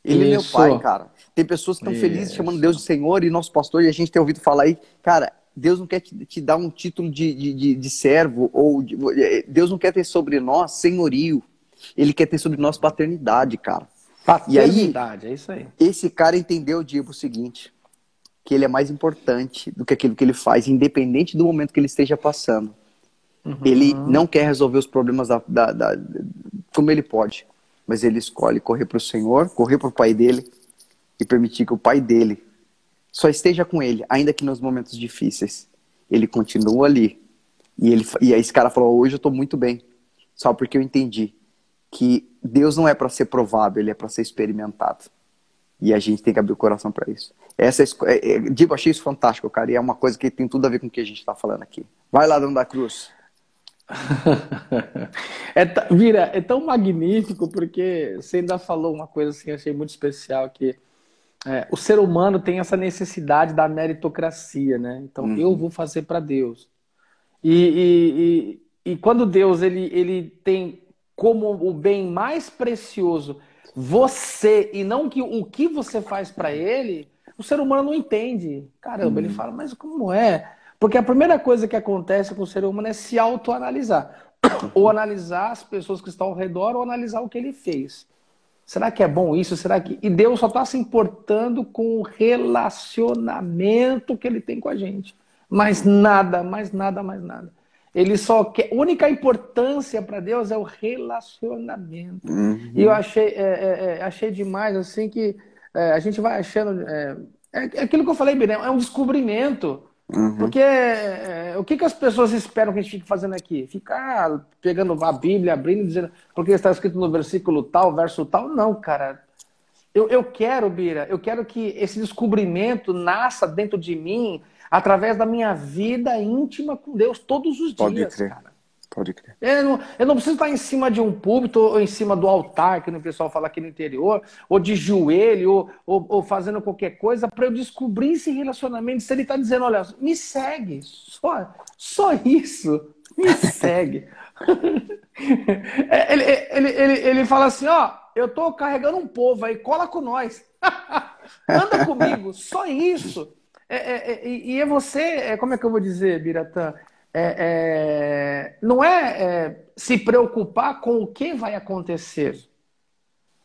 Ele Isso. é meu pai, cara. Tem pessoas que estão felizes chamando Deus de Senhor e nosso pastor, e a gente tem ouvido falar aí, cara, Deus não quer te, te dar um título de, de, de servo, ou de, Deus não quer ter sobre nós senhorio. Ele quer ter sobre nós paternidade, cara. Paternidade, aí, é isso aí. Esse cara entendeu, Diego, o seguinte: que ele é mais importante do que aquilo que ele faz, independente do momento que ele esteja passando. Uhum. Ele não quer resolver os problemas da, da, da, como ele pode, mas ele escolhe correr para o Senhor, correr para o pai dele e permitir que o pai dele só esteja com ele, ainda que nos momentos difíceis. Ele continua ali. E, ele, e aí esse cara falou: Hoje eu estou muito bem, só porque eu entendi que Deus não é para ser provado, ele é para ser experimentado. E a gente tem que abrir o coração para isso. Essa é, é, digo, achei isso fantástico, cara, e é uma coisa que tem tudo a ver com o que a gente está falando aqui. Vai lá, Dona da Cruz. é, vira, é tão magnífico porque você ainda falou uma coisa assim, achei muito especial que é, o ser humano tem essa necessidade da meritocracia, né? Então uhum. eu vou fazer para Deus. E, e, e, e, quando Deus ele, ele tem como o bem mais precioso você e não que, o que você faz para ele, o ser humano não entende. Caramba, uhum. ele fala, mas como é? Porque a primeira coisa que acontece com o ser humano é se autoanalisar. Ou analisar as pessoas que estão ao redor, ou analisar o que ele fez. Será que é bom isso? Será que. E Deus só está se importando com o relacionamento que ele tem com a gente. Mais nada, mais nada, mais nada. Ele só quer. A única importância para Deus é o relacionamento. Uhum. E eu achei, é, é, é, achei demais, assim, que é, a gente vai achando. É, é, é aquilo que eu falei, Birem, é um descobrimento. Uhum. Porque é, o que, que as pessoas esperam que a gente fique fazendo aqui? Ficar pegando a Bíblia, abrindo, dizendo porque está escrito no versículo tal, verso tal? Não, cara. Eu, eu quero, Bira, eu quero que esse descobrimento nasça dentro de mim através da minha vida íntima com Deus todos os Pode dias, crer. cara. Pode crer. Eu não, eu não preciso estar em cima de um púlpito ou em cima do altar, que o pessoal fala aqui no interior, ou de joelho, ou, ou, ou fazendo qualquer coisa, para eu descobrir esse relacionamento. Se ele está dizendo, olha, me segue, só, só isso, me segue. ele, ele, ele, ele fala assim: ó, eu estou carregando um povo aí, cola com nós. Anda comigo, só isso. É, é, é, e é você, é, como é que eu vou dizer, Biratã? É, é, não é, é, se preocupar com o que vai acontecer,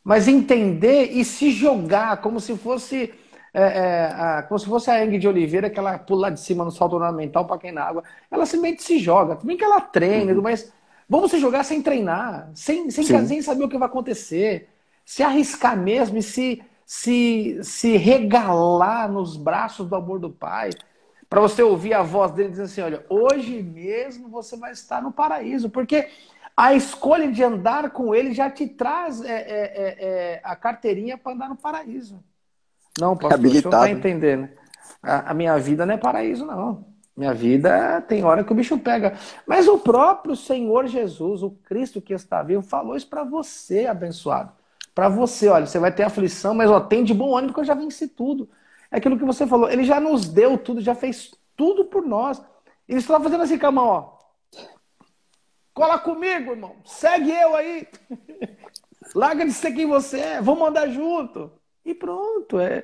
mas entender e se jogar como se fosse a, como se fosse a Eng de Oliveira, que ela pula de cima no salto ornamental para quem na água. Ela simplesmente se joga. Também que ela treina, uhum. mas vamos se jogar sem treinar, sem, sem, sem saber o que vai acontecer. Se arriscar mesmo e se, se, se regalar nos braços do amor do Pai para você ouvir a voz dele dizendo assim: olha, hoje mesmo você vai estar no paraíso, porque a escolha de andar com ele já te traz é, é, é, é a carteirinha para andar no paraíso. Não, pastor, não está entendendo. A, a, minha vida não é paraíso, não. Minha vida tem hora que o bicho pega. Mas o próprio Senhor Jesus, o Cristo que está vivo, falou isso para você, abençoado. Para você, olha, você vai ter aflição, mas ó, tem de bom ânimo porque eu já venci tudo. É aquilo que você falou. Ele já nos deu tudo, já fez tudo por nós. Ele está fazendo assim com a mão, ó. Cola comigo, irmão. Segue eu aí. Larga de ser quem você é, vamos andar junto. E pronto. É,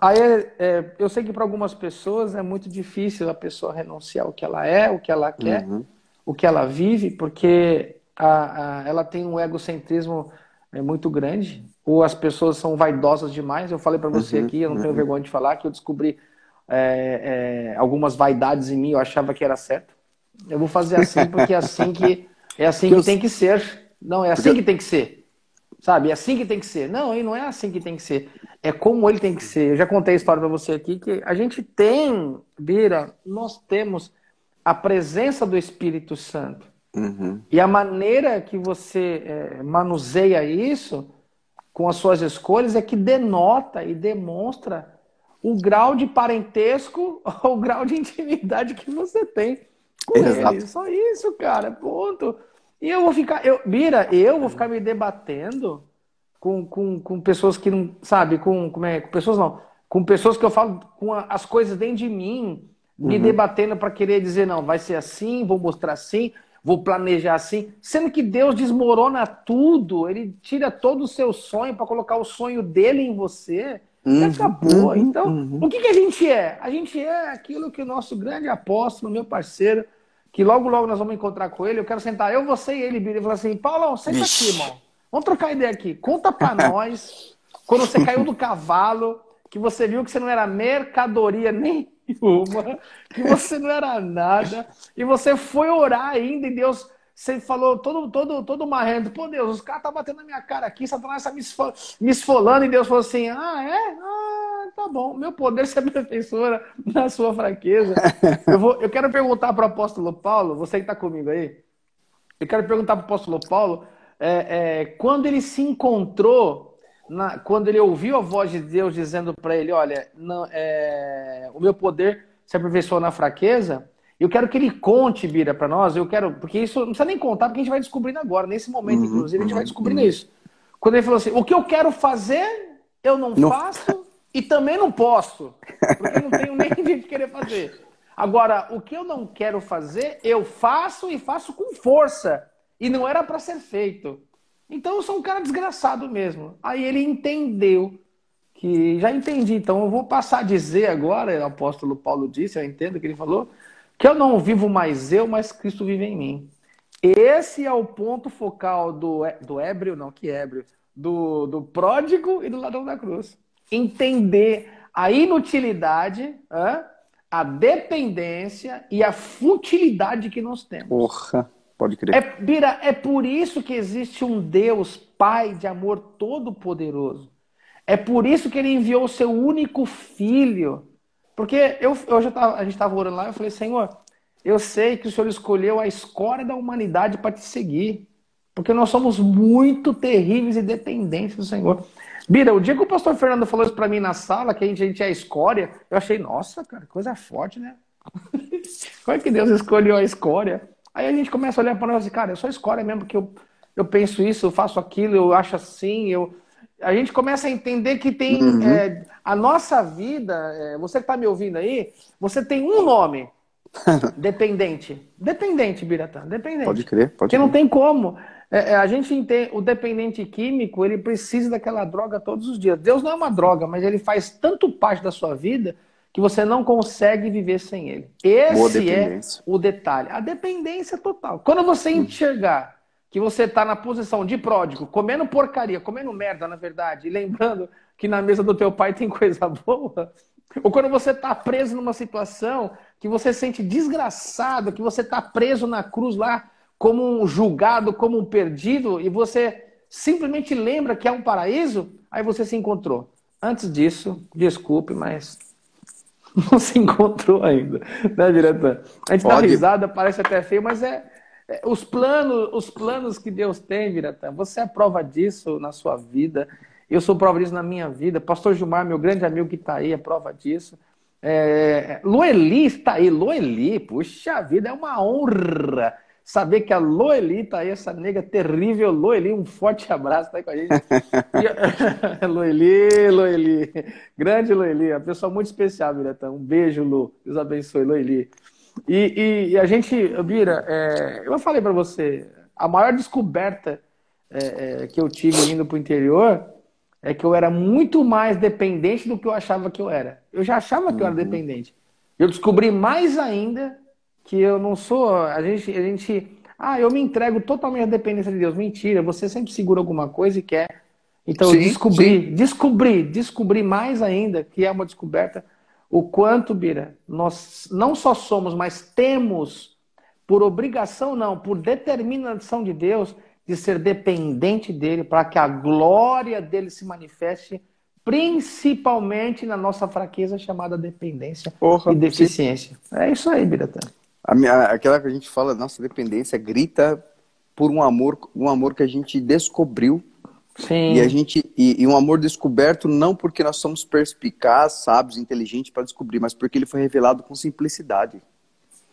Aí é, é, eu sei que para algumas pessoas é muito difícil a pessoa renunciar o que ela é, o que ela quer, uhum. o que ela vive, porque a, a, ela tem um egocentrismo é, muito grande, ou as pessoas são vaidosas demais. Eu falei para você uhum, aqui, eu não uhum. tenho vergonha de falar, que eu descobri é, é, algumas vaidades em mim, eu achava que era certo. Eu vou fazer assim porque é assim que é assim que, que tem que ser. Não, é assim porque... que tem que ser. Sabe? É assim que tem que ser. Não, e não é assim que tem que ser é como ele tem que ser. Eu já contei a história para você aqui que a gente tem, Bira, nós temos a presença do Espírito Santo. Uhum. E a maneira que você é, manuseia isso com as suas escolhas é que denota e demonstra o grau de parentesco ou o grau de intimidade que você tem com Exato. ele. Só isso, cara, ponto. E eu vou ficar, eu, Bira, eu vou ficar me debatendo com, com, com pessoas que não, sabe, com, como é, com pessoas não, com pessoas que eu falo com a, as coisas dentro de mim, me uhum. debatendo para querer dizer, não, vai ser assim, vou mostrar assim, vou planejar assim, sendo que Deus desmorona tudo, ele tira todo o seu sonho para colocar o sonho dele em você. Uhum, acabou. Uhum, então, uhum. o que, que a gente é? A gente é aquilo que o nosso grande apóstolo, meu parceiro, que logo, logo nós vamos encontrar com ele. Eu quero sentar, eu, você e ele, e falar assim: Paulo, senta Ixi. aqui, irmão. Vamos trocar ideia aqui. Conta para nós quando você caiu do cavalo, que você viu que você não era mercadoria nenhuma, que você não era nada, e você foi orar ainda e Deus você falou todo, todo, todo marrendo, pô Deus, os caras tá batendo na minha cara aqui, Satanás está me esfolando, e Deus falou assim: ah, é? Ah, tá bom, meu poder se aperfeiçoa na sua fraqueza. Eu, vou, eu quero perguntar para o apóstolo Paulo, você que está comigo aí, eu quero perguntar para o apóstolo Paulo é, é, quando ele se encontrou, na, quando ele ouviu a voz de Deus dizendo para ele: Olha, não, é, o meu poder se aperfeiçoou na fraqueza. Eu quero que ele conte, Bira, para nós. Eu quero, porque isso não precisa nem contar, porque a gente vai descobrindo agora. Nesse momento, uhum, inclusive, a gente vai descobrindo uhum. isso. Quando ele falou assim: O que eu quero fazer, eu não, não. faço e também não posso, porque não tenho nem de querer fazer. Agora, o que eu não quero fazer, eu faço e faço com força. E não era para ser feito. Então eu sou um cara desgraçado mesmo. Aí ele entendeu que já entendi, então eu vou passar a dizer agora, o apóstolo Paulo disse, eu entendo o que ele falou, que eu não vivo mais eu, mas Cristo vive em mim. Esse é o ponto focal do, do ébrio, não, que ébrio, do, do pródigo e do ladrão da cruz. Entender a inutilidade, a dependência e a futilidade que nós temos. Porra. Pode crer. É, Bira, é por isso que existe um Deus, Pai de amor todo-poderoso. É por isso que ele enviou o seu único filho. Porque eu, eu já tava, a gente estava orando lá, eu falei, Senhor, eu sei que o Senhor escolheu a escória da humanidade para te seguir. Porque nós somos muito terríveis e dependentes do Senhor. Bira, o dia que o pastor Fernando falou isso para mim na sala, que a gente, a gente é a escória, eu achei, nossa, cara, coisa forte, né? Como é que Deus escolheu a escória? Aí a gente começa a olhar para nós e, cara, eu sou escória mesmo, porque eu, eu penso isso, eu faço aquilo, eu acho assim, eu... A gente começa a entender que tem uhum. é, a nossa vida, é, você que está me ouvindo aí, você tem um nome, dependente. Dependente, Biratã, dependente. Pode crer, pode Porque crer. não tem como. É, é, a gente entende, o dependente químico, ele precisa daquela droga todos os dias. Deus não é uma droga, mas ele faz tanto parte da sua vida que você não consegue viver sem ele. Esse é o detalhe. A dependência total. Quando você enxergar que você está na posição de pródigo, comendo porcaria, comendo merda, na verdade, e lembrando que na mesa do teu pai tem coisa boa, ou quando você está preso numa situação que você sente desgraçado, que você está preso na cruz lá como um julgado, como um perdido, e você simplesmente lembra que é um paraíso, aí você se encontrou. Antes disso, desculpe, mas não se encontrou ainda, né, diretor? A gente Pode. dá risada, parece até feio, mas é, é, os planos, os planos que Deus tem, diretor. Você é prova disso na sua vida. Eu sou prova disso na minha vida. Pastor Gilmar, meu grande amigo que está aí, é prova disso. É, Loeli está aí. Loeli, puxa vida, é uma honra saber que a Loeli tá aí, essa nega terrível. Loeli, um forte abraço, tá aí com a gente. Loeli, Loeli. Grande Loeli, uma pessoa muito especial, Biratão. Um beijo, Lu. Deus abençoe, Loeli. E, e, e a gente, Bira, é, eu falei para você, a maior descoberta é, é, que eu tive vindo para o interior é que eu era muito mais dependente do que eu achava que eu era. Eu já achava que eu era uhum. dependente. Eu descobri mais ainda que eu não sou. A gente, a gente. Ah, eu me entrego totalmente à dependência de Deus. Mentira, você sempre segura alguma coisa e quer. Então sim, eu descobri, sim. descobri, descobri mais ainda, que é uma descoberta, o quanto, Bira, nós não só somos, mas temos, por obrigação não, por determinação de Deus, de ser dependente dele, para que a glória dele se manifeste, principalmente na nossa fraqueza chamada dependência Porra, e deficiência. Sim. É isso aí, Biratã. Aquela que a gente fala, nossa dependência grita por um amor, um amor que a gente descobriu. Sim. E a gente e, e um amor descoberto não porque nós somos perspicazes, sábios, inteligentes para descobrir, mas porque ele foi revelado com simplicidade.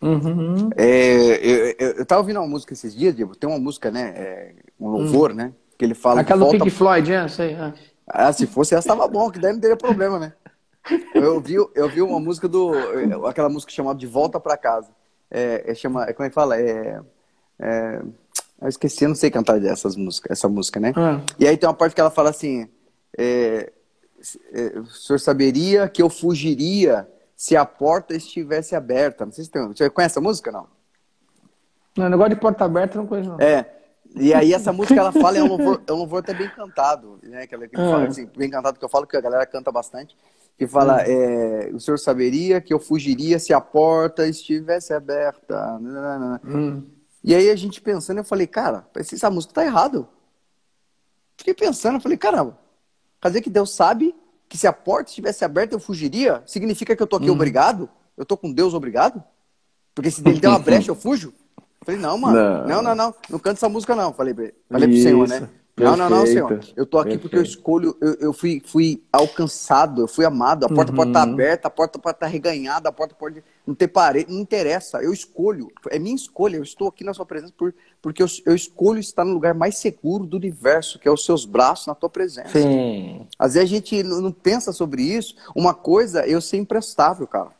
Uhum. É, eu, eu, eu tava ouvindo uma música esses dias, Diego, tem uma música, né? É, um louvor, uhum. né? Que ele fala. Aquela do Pink Floyd, é, sei. É. Ah, se fosse essa, tava bom, que daí não teria problema, né? Eu ouvi, eu ouvi uma música do. aquela música chamada De Volta para Casa. É, é, chama, como é que fala? É, é, eu esqueci, eu não sei cantar essas músicas, essa música, né? Uhum. E aí tem uma parte que ela fala assim: é, é, o senhor saberia que eu fugiria se a porta estivesse aberta. Não sei se tem. Você conhece a música não? Não, negócio de porta aberta não conheço não. É. E aí essa música ela fala é um louvor, é um louvor até bem cantado, né? Que, ele ah. fala assim, bem cantado que eu falo que a galera canta bastante. Que fala, ah. é, o senhor saberia que eu fugiria se a porta estivesse aberta. Hum. E aí a gente pensando, eu falei, cara, essa música tá errado. Fiquei pensando, eu falei, caramba, quer dizer que Deus sabe que se a porta estivesse aberta eu fugiria, significa que eu tô aqui uhum. obrigado? Eu tô com Deus obrigado? Porque se ele der uma brecha eu fujo? Falei, não, mano, não, não, não, não, não canta essa música não. Falei, falei pro Senhor, né? Não, não, não, senhor. Eu tô aqui Perfeito. porque eu escolho, eu, eu, fui, fui alcançado, eu fui amado. A porta uhum. pode estar tá aberta, a porta pode estar tá reganhada, a porta pode não ter parede, não interessa. Eu escolho, é minha escolha. Eu estou aqui na sua presença por, porque eu, eu escolho estar no lugar mais seguro do universo, que é os seus braços na tua presença. Sim. Às vezes a gente não pensa sobre isso. Uma coisa é eu ser imprestável, cara.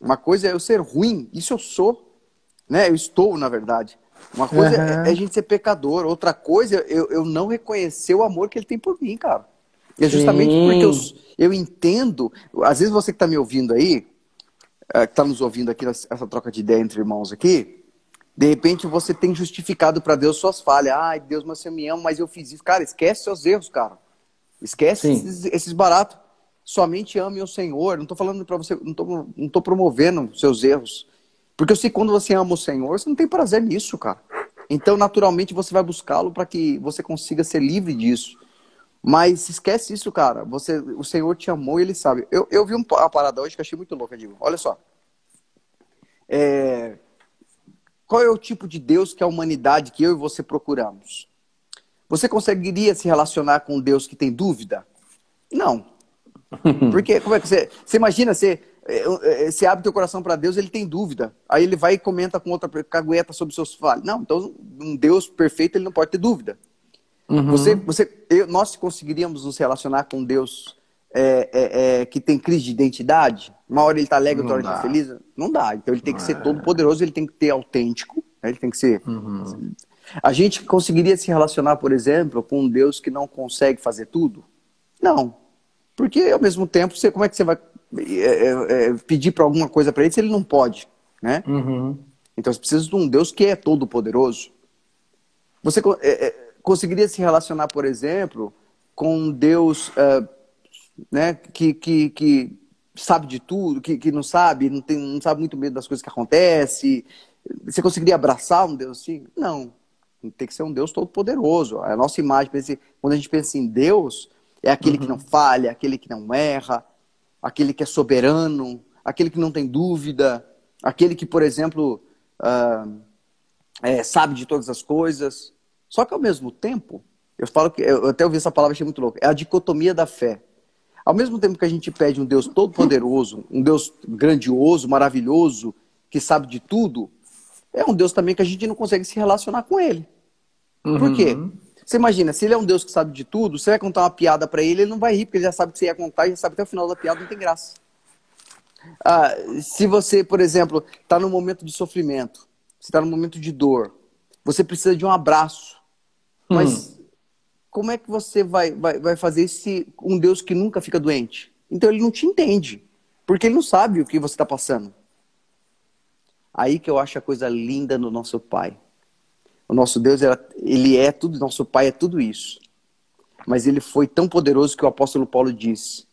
Uma coisa é eu ser ruim. Isso eu sou. Né? Eu estou, na verdade. Uma coisa uhum. é, a gente ser pecador, outra coisa é eu, eu não reconhecer o amor que ele tem por mim, cara. E é justamente Sim. porque eu, eu entendo, às vezes você que está me ouvindo aí, é, que está nos ouvindo aqui, essa troca de ideia entre irmãos aqui, de repente você tem justificado para Deus suas falhas. Ai, Deus, mas você me ama, mas eu fiz isso. Cara, esquece seus erros, cara. Esquece esses, esses, baratos. Somente ame o Senhor. Não estou falando para você, não estou não tô promovendo seus erros. Porque eu sei que quando você ama o Senhor, você não tem prazer nisso, cara. Então, naturalmente, você vai buscá-lo para que você consiga ser livre disso. Mas esquece isso, cara. Você, o Senhor te amou e Ele sabe. Eu, eu vi uma parada hoje que achei muito louca, digo. Olha só. É... Qual é o tipo de Deus que a humanidade, que eu e você procuramos? Você conseguiria se relacionar com Deus que tem dúvida? Não. Porque, como é que você. Você imagina, você é, é, você abre teu coração para Deus, ele tem dúvida. Aí ele vai e comenta com outra cagueta sobre seus falhos. Não, então um Deus perfeito ele não pode ter dúvida. Uhum. Você, você, eu, nós conseguiríamos nos relacionar com Deus é, é, é, que tem crise de identidade? Uma hora ele está alegre, outra hora ele está feliz? Não dá. Então ele tem que ser todo poderoso, ele tem que ter autêntico, né? ele tem que ser. Uhum. A gente conseguiria se relacionar, por exemplo, com um Deus que não consegue fazer tudo? Não. Porque ao mesmo tempo, você, como é que você vai é, é, é, pedir para alguma coisa para ele se ele não pode, né? Uhum. Então você precisa de um Deus que é todo poderoso. Você é, é, conseguiria se relacionar, por exemplo, com um Deus, né, que, que, que sabe de tudo, que, que não sabe, não, tem, não sabe muito medo das coisas que acontecem. Você conseguiria abraçar um Deus assim? Não. Tem que ser um Deus todo poderoso. A nossa imagem, quando a gente pensa em Deus, é aquele uhum. que não falha, aquele que não erra, aquele que é soberano, aquele que não tem dúvida, aquele que, por exemplo, uh, é, sabe de todas as coisas. Só que ao mesmo tempo, eu falo que eu até ouvi essa palavra achei muito louco, é a dicotomia da fé. Ao mesmo tempo que a gente pede um Deus todo poderoso, um Deus grandioso, maravilhoso, que sabe de tudo, é um Deus também que a gente não consegue se relacionar com ele. Uhum. Por quê? Você imagina, se ele é um Deus que sabe de tudo, você vai contar uma piada para ele, ele não vai rir, porque ele já sabe que você ia contar e já sabe que até o final da piada não tem graça. Ah, se você, por exemplo, está num momento de sofrimento, você está num momento de dor, você precisa de um abraço, mas hum. como é que você vai, vai, vai fazer se um Deus que nunca fica doente? Então ele não te entende, porque ele não sabe o que você está passando. Aí que eu acho a coisa linda no nosso Pai. O nosso Deus, ele é tudo, nosso Pai é tudo isso. Mas ele foi tão poderoso que o apóstolo Paulo diz: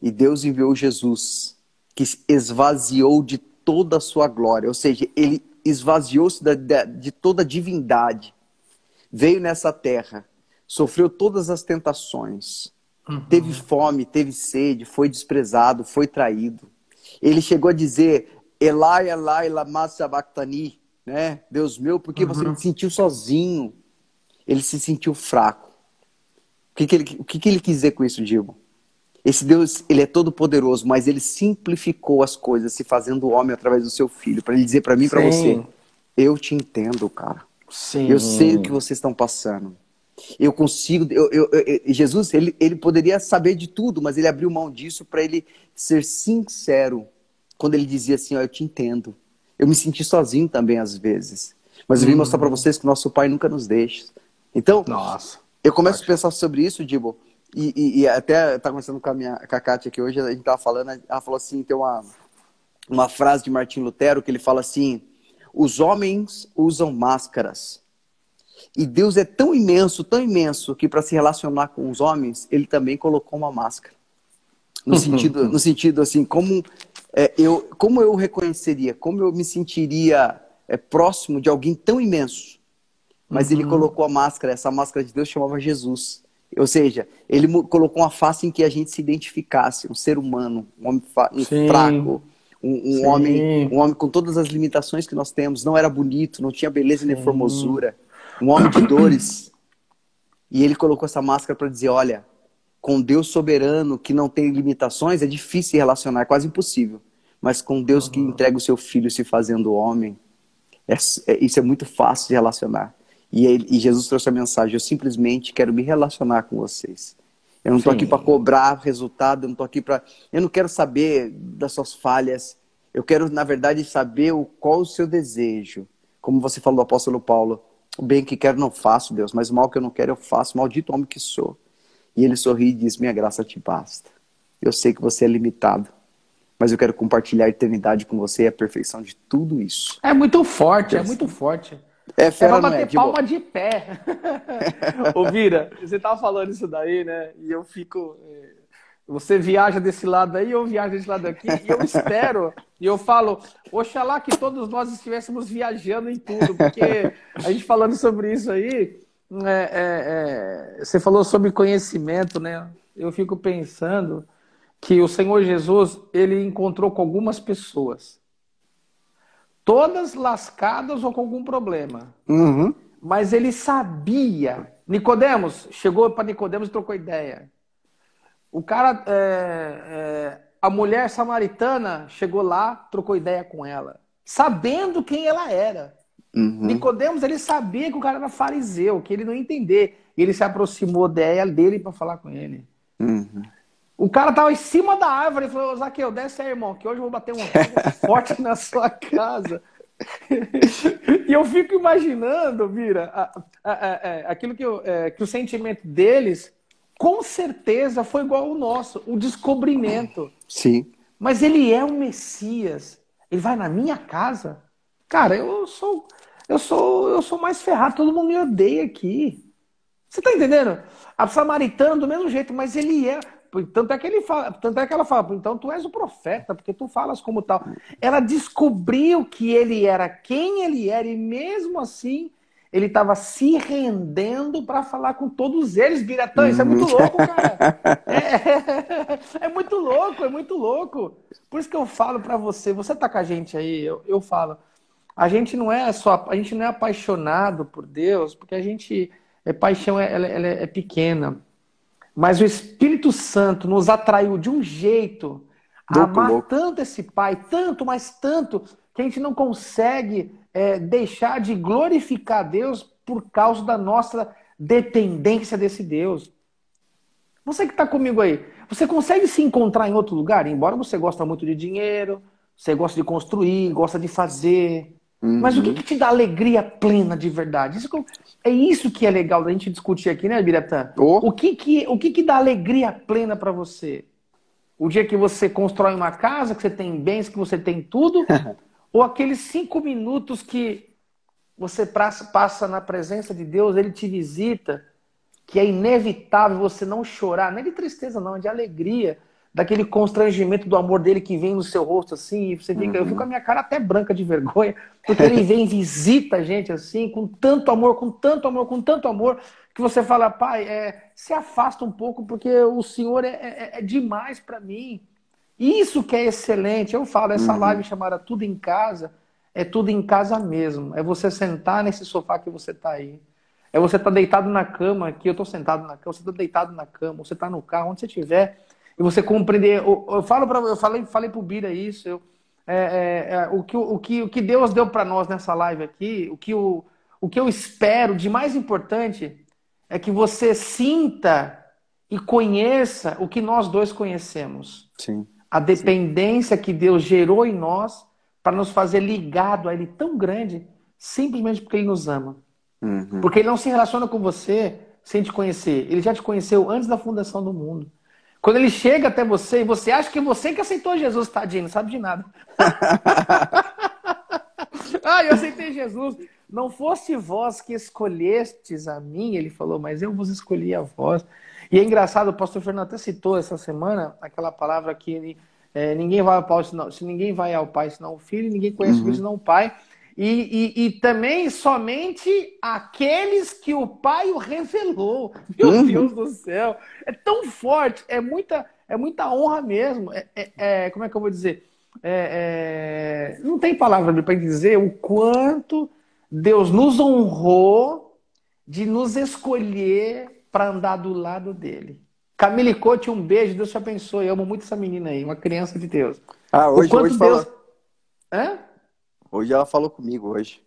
E Deus enviou Jesus, que esvaziou de toda a sua glória, ou seja, ele esvaziou-se de toda a divindade, veio nessa terra sofreu todas as tentações, uhum. teve fome, teve sede, foi desprezado, foi traído. Ele chegou a dizer: Elai, Elai, lama sabachthani, né? Deus meu, porque uhum. você se sentiu sozinho. Ele se sentiu fraco. O que, que, ele, o que, que ele quis dizer com isso, Diego? Esse Deus, ele é todo poderoso, mas ele simplificou as coisas, se fazendo homem através do seu filho, para ele dizer para mim e para você: eu te entendo, cara. Sim. Eu sei o que vocês estão passando. Eu consigo. Eu, eu, eu, Jesus, ele, ele poderia saber de tudo, mas ele abriu mão disso para ele ser sincero. Quando ele dizia assim: Eu te entendo. Eu me senti sozinho também às vezes. Mas eu vim mostrar para vocês que nosso Pai nunca nos deixa. Então, Nossa. eu começo a pensar sobre isso, Dibo. E, e, e até tá conversando com a minha com a Kátia aqui hoje, a gente tava falando, ela falou assim, tem uma, uma frase de Martim Lutero que ele fala assim: os homens usam máscaras, e Deus é tão imenso, tão imenso, que para se relacionar com os homens, ele também colocou uma máscara. No sentido, no sentido assim, como, é, eu, como eu reconheceria, como eu me sentiria é, próximo de alguém tão imenso. Mas uhum. ele colocou a máscara, essa máscara de Deus chamava Jesus. Ou seja, ele colocou uma face em que a gente se identificasse, um ser humano, um homem fraco, um, um homem, um homem com todas as limitações que nós temos. Não era bonito, não tinha beleza nem formosura um homem de dores. E ele colocou essa máscara para dizer: olha, com Deus soberano que não tem limitações é difícil se relacionar, é quase impossível. Mas com Deus que entrega o seu filho se fazendo homem, é, é, isso é muito fácil de relacionar. E, ele, e, Jesus trouxe a mensagem: eu simplesmente quero me relacionar com vocês. Eu não estou aqui para cobrar resultado, eu não estou aqui para. Eu não quero saber das suas falhas. Eu quero, na verdade, saber o, qual o seu desejo. Como você falou apóstolo Paulo, o bem que quero não faço, Deus, mas o mal que eu não quero eu faço. Maldito homem que sou. E ele sorri e diz: Minha graça te basta. Eu sei que você é limitado, mas eu quero compartilhar a eternidade com você e a perfeição de tudo isso. É muito forte, é muito forte. É, fera, é pra bater é, palma de pé. Ô, Vira, você tava falando isso daí, né? E eu fico. Eh, você viaja desse lado aí, eu viajo desse lado aqui, e eu espero, e eu falo, oxalá que todos nós estivéssemos viajando em tudo, porque a gente falando sobre isso aí, é, é, é, você falou sobre conhecimento, né? Eu fico pensando que o Senhor Jesus, ele encontrou com algumas pessoas, todas lascadas ou com algum problema, uhum. mas ele sabia. Nicodemos, chegou para Nicodemos e trocou ideia. O cara, é, é, a mulher samaritana chegou lá, trocou ideia com ela, sabendo quem ela era. Uhum. Nicodemos, ele sabia que o cara era fariseu, que ele não ia entender. Ele se aproximou dele para falar com ele. Uhum. O cara tava em cima da árvore e falou: Zaqueu, desce aí, irmão, que hoje eu vou bater um forte na sua casa. e eu fico imaginando, Vira, a, a, a, aquilo que, eu, é, que o sentimento deles com certeza foi igual ao nosso, o descobrimento. Sim. Mas ele é o Messias. Ele vai na minha casa. Cara, eu sou eu sou eu sou mais ferrado, todo mundo me odeia aqui. Você tá entendendo? A samaritana do mesmo jeito, mas ele é tanto é que ele fala, tanto é que ela fala, então tu és o profeta, porque tu falas como tal. Ela descobriu que ele era quem ele era e mesmo assim ele estava se rendendo para falar com todos eles, Biratã. Isso é muito uhum. louco, cara. É, é, muito louco, é muito louco. Por isso que eu falo para você, você tá com a gente aí, eu, eu falo, a gente não é só, a gente não é apaixonado por Deus, porque a gente, é paixão, ela, ela é pequena. Mas o Espírito Santo nos atraiu de um jeito a amar louco. tanto esse Pai, tanto, mas tanto, que a gente não consegue é, deixar de glorificar Deus por causa da nossa dependência desse Deus. Você que está comigo aí, você consegue se encontrar em outro lugar? Embora você gosta muito de dinheiro, você gosta de construir, gosta de fazer, Uhum. Mas o que, que, te dá alegria plena de verdade? Isso, é isso que é legal da gente discutir aqui, né, Biratã? Oh. O, que, que, o que, que dá alegria plena para você? O dia que você constrói uma casa, que você tem bens, que você tem tudo? ou aqueles cinco minutos que você passa na presença de Deus, ele te visita, que é inevitável você não chorar, não é de tristeza, não, é de alegria daquele constrangimento do amor dele que vem no seu rosto assim, e você fica, uhum. eu fico com a minha cara até branca de vergonha, porque ele vem visita a gente assim, com tanto amor, com tanto amor, com tanto amor, que você fala, pai, é, se afasta um pouco, porque o Senhor é, é, é demais para mim. Isso que é excelente. Eu falo, essa uhum. live chamada Tudo em Casa, é tudo em casa mesmo. É você sentar nesse sofá que você está aí. É você estar tá deitado na cama, aqui eu estou sentado na cama, você está deitado na cama, você está no carro, onde você estiver e você compreender. Eu, eu falo para eu falei falei para o Bira isso. Eu, é, é, é, o, que, o, que, o que Deus deu para nós nessa live aqui, o que, o, o que eu espero de mais importante é que você sinta e conheça o que nós dois conhecemos. Sim. A dependência Sim. que Deus gerou em nós para nos fazer ligado a Ele tão grande, simplesmente porque Ele nos ama. Uhum. Porque Ele não se relaciona com você sem te conhecer. Ele já te conheceu antes da fundação do mundo. Quando ele chega até você e você acha que você que aceitou Jesus, tadinho, não sabe de nada. ah, eu aceitei Jesus. Não fosse vós que escolhestes a mim, ele falou, mas eu vos escolhi a vós. E é engraçado, o pastor Fernando até citou essa semana aquela palavra que ele, é, ninguém vai ao Pai, senão, se ninguém vai ao Pai senão o Filho, ninguém conhece uhum. o Filho senão o Pai. E, e, e, também somente aqueles que o Pai o revelou. Meu uhum. Deus do céu! É tão forte, é muita, é muita honra mesmo. É, é, é como é que eu vou dizer? É, é não tem palavra para dizer o quanto Deus nos honrou de nos escolher para andar do lado dele. Camille Cote, um beijo, Deus te abençoe. Eu amo muito essa menina aí, uma criança de Deus. Ah, hoje, hoje Deus... Hã? Hoje ela falou comigo hoje.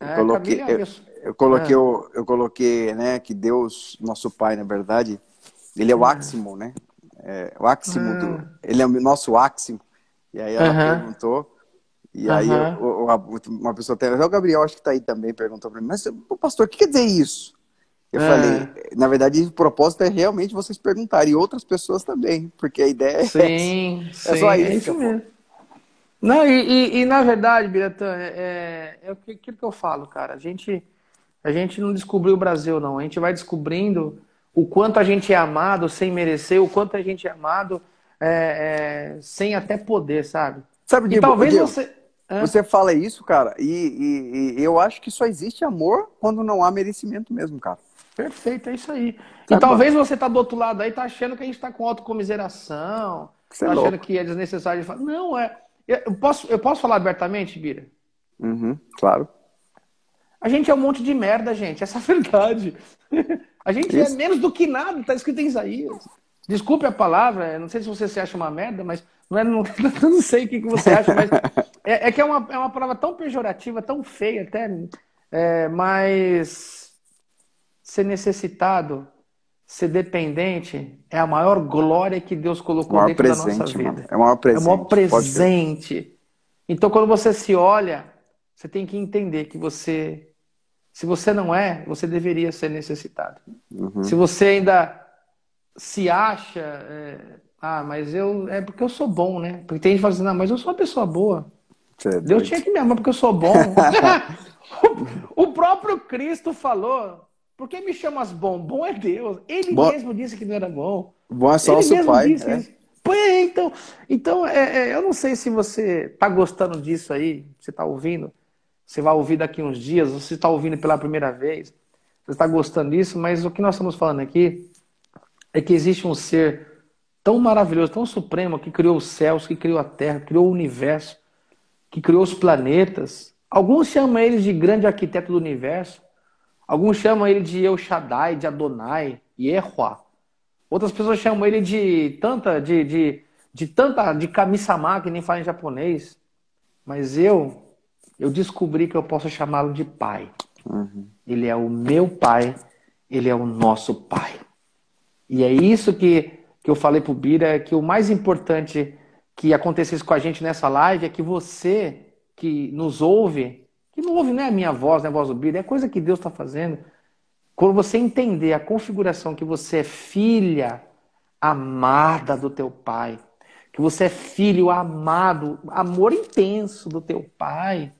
Eu é, coloquei, eu, eu, coloquei, é. eu, eu, coloquei, né, que Deus, nosso Pai, na verdade, ele é o Aximo, né? É, o Aximo do, ah. ele é o nosso Aximo. E aí ela perguntou, e aí eu, uma pessoa até, o Gabriel acho que está aí também, perguntou para mim, mas pastor, o que quer dizer isso? Eu é. falei, na verdade, o propósito é realmente vocês perguntarem, e outras pessoas também, porque a ideia sim, é, sim, é só isso. É isso mesmo. Não, e, e, e, na verdade, Biratã, é, é, é aquilo que eu falo, cara. A gente, a gente não descobriu o Brasil, não. A gente vai descobrindo o quanto a gente é amado sem merecer, o quanto a gente é amado é, é, sem até poder, sabe? Sabe, Diego, talvez Diego, você. Você fala isso, cara, e, e, eu acho que só existe amor quando não há merecimento mesmo, cara. Perfeito, é isso aí. E talvez você tá do outro lado aí, tá achando que a gente tá com autocomiseração, tá é achando louco. que é desnecessário de falar. Não, é. Eu posso, eu posso falar abertamente, Bira? Uhum, claro. A gente é um monte de merda, gente. Essa é a verdade. A gente é Isso. é menos do que nada, tá escrito em Isaías. Desculpe a palavra, não sei se você se acha uma merda, mas não, é, não, não sei o que, que você acha, mas é, é, que é uma, é uma palavra tão pejorativa, tão feia até, é, mas ser necessitado ser dependente é a maior glória que Deus colocou dentro presente, da nossa vida. Mano. É o maior presente. É o maior presente. Então, quando você se olha, você tem que entender que você, se você não é, você deveria ser necessitado. Uhum. Se você ainda se acha, é, ah, mas eu é porque eu sou bom, né? Porque tem gente que fala assim, não, mas eu sou uma pessoa boa. É Deus tinha que me amar porque eu sou bom. o próprio Cristo falou por que me chamas bom? Bom é Deus. Ele bom... mesmo disse que não era bom. Bom é só Ele o seu pai. É. É, então, então é, é, eu não sei se você está gostando disso aí, você está ouvindo, você vai ouvir daqui uns dias, você está ouvindo pela primeira vez, você está gostando disso, mas o que nós estamos falando aqui é que existe um ser tão maravilhoso, tão supremo, que criou os céus, que criou a terra, criou o universo, que criou os planetas. Alguns chamam ele de grande arquiteto do universo, Alguns chamam ele de El Shaddai, de Adonai, Yehua. Outras pessoas chamam ele de tanta, de, de, de tanta, de Kami-sama, que nem fala em japonês. Mas eu, eu descobri que eu posso chamá-lo de pai. Uhum. Ele é o meu pai, ele é o nosso pai. E é isso que, que eu falei pro Bira, que o mais importante que acontecesse com a gente nessa live é que você que nos ouve, que não ouve, não é a minha voz, não é a voz do Bíblia, é coisa que Deus está fazendo. Quando você entender a configuração que você é filha amada do teu pai, que você é filho amado, amor intenso do teu pai,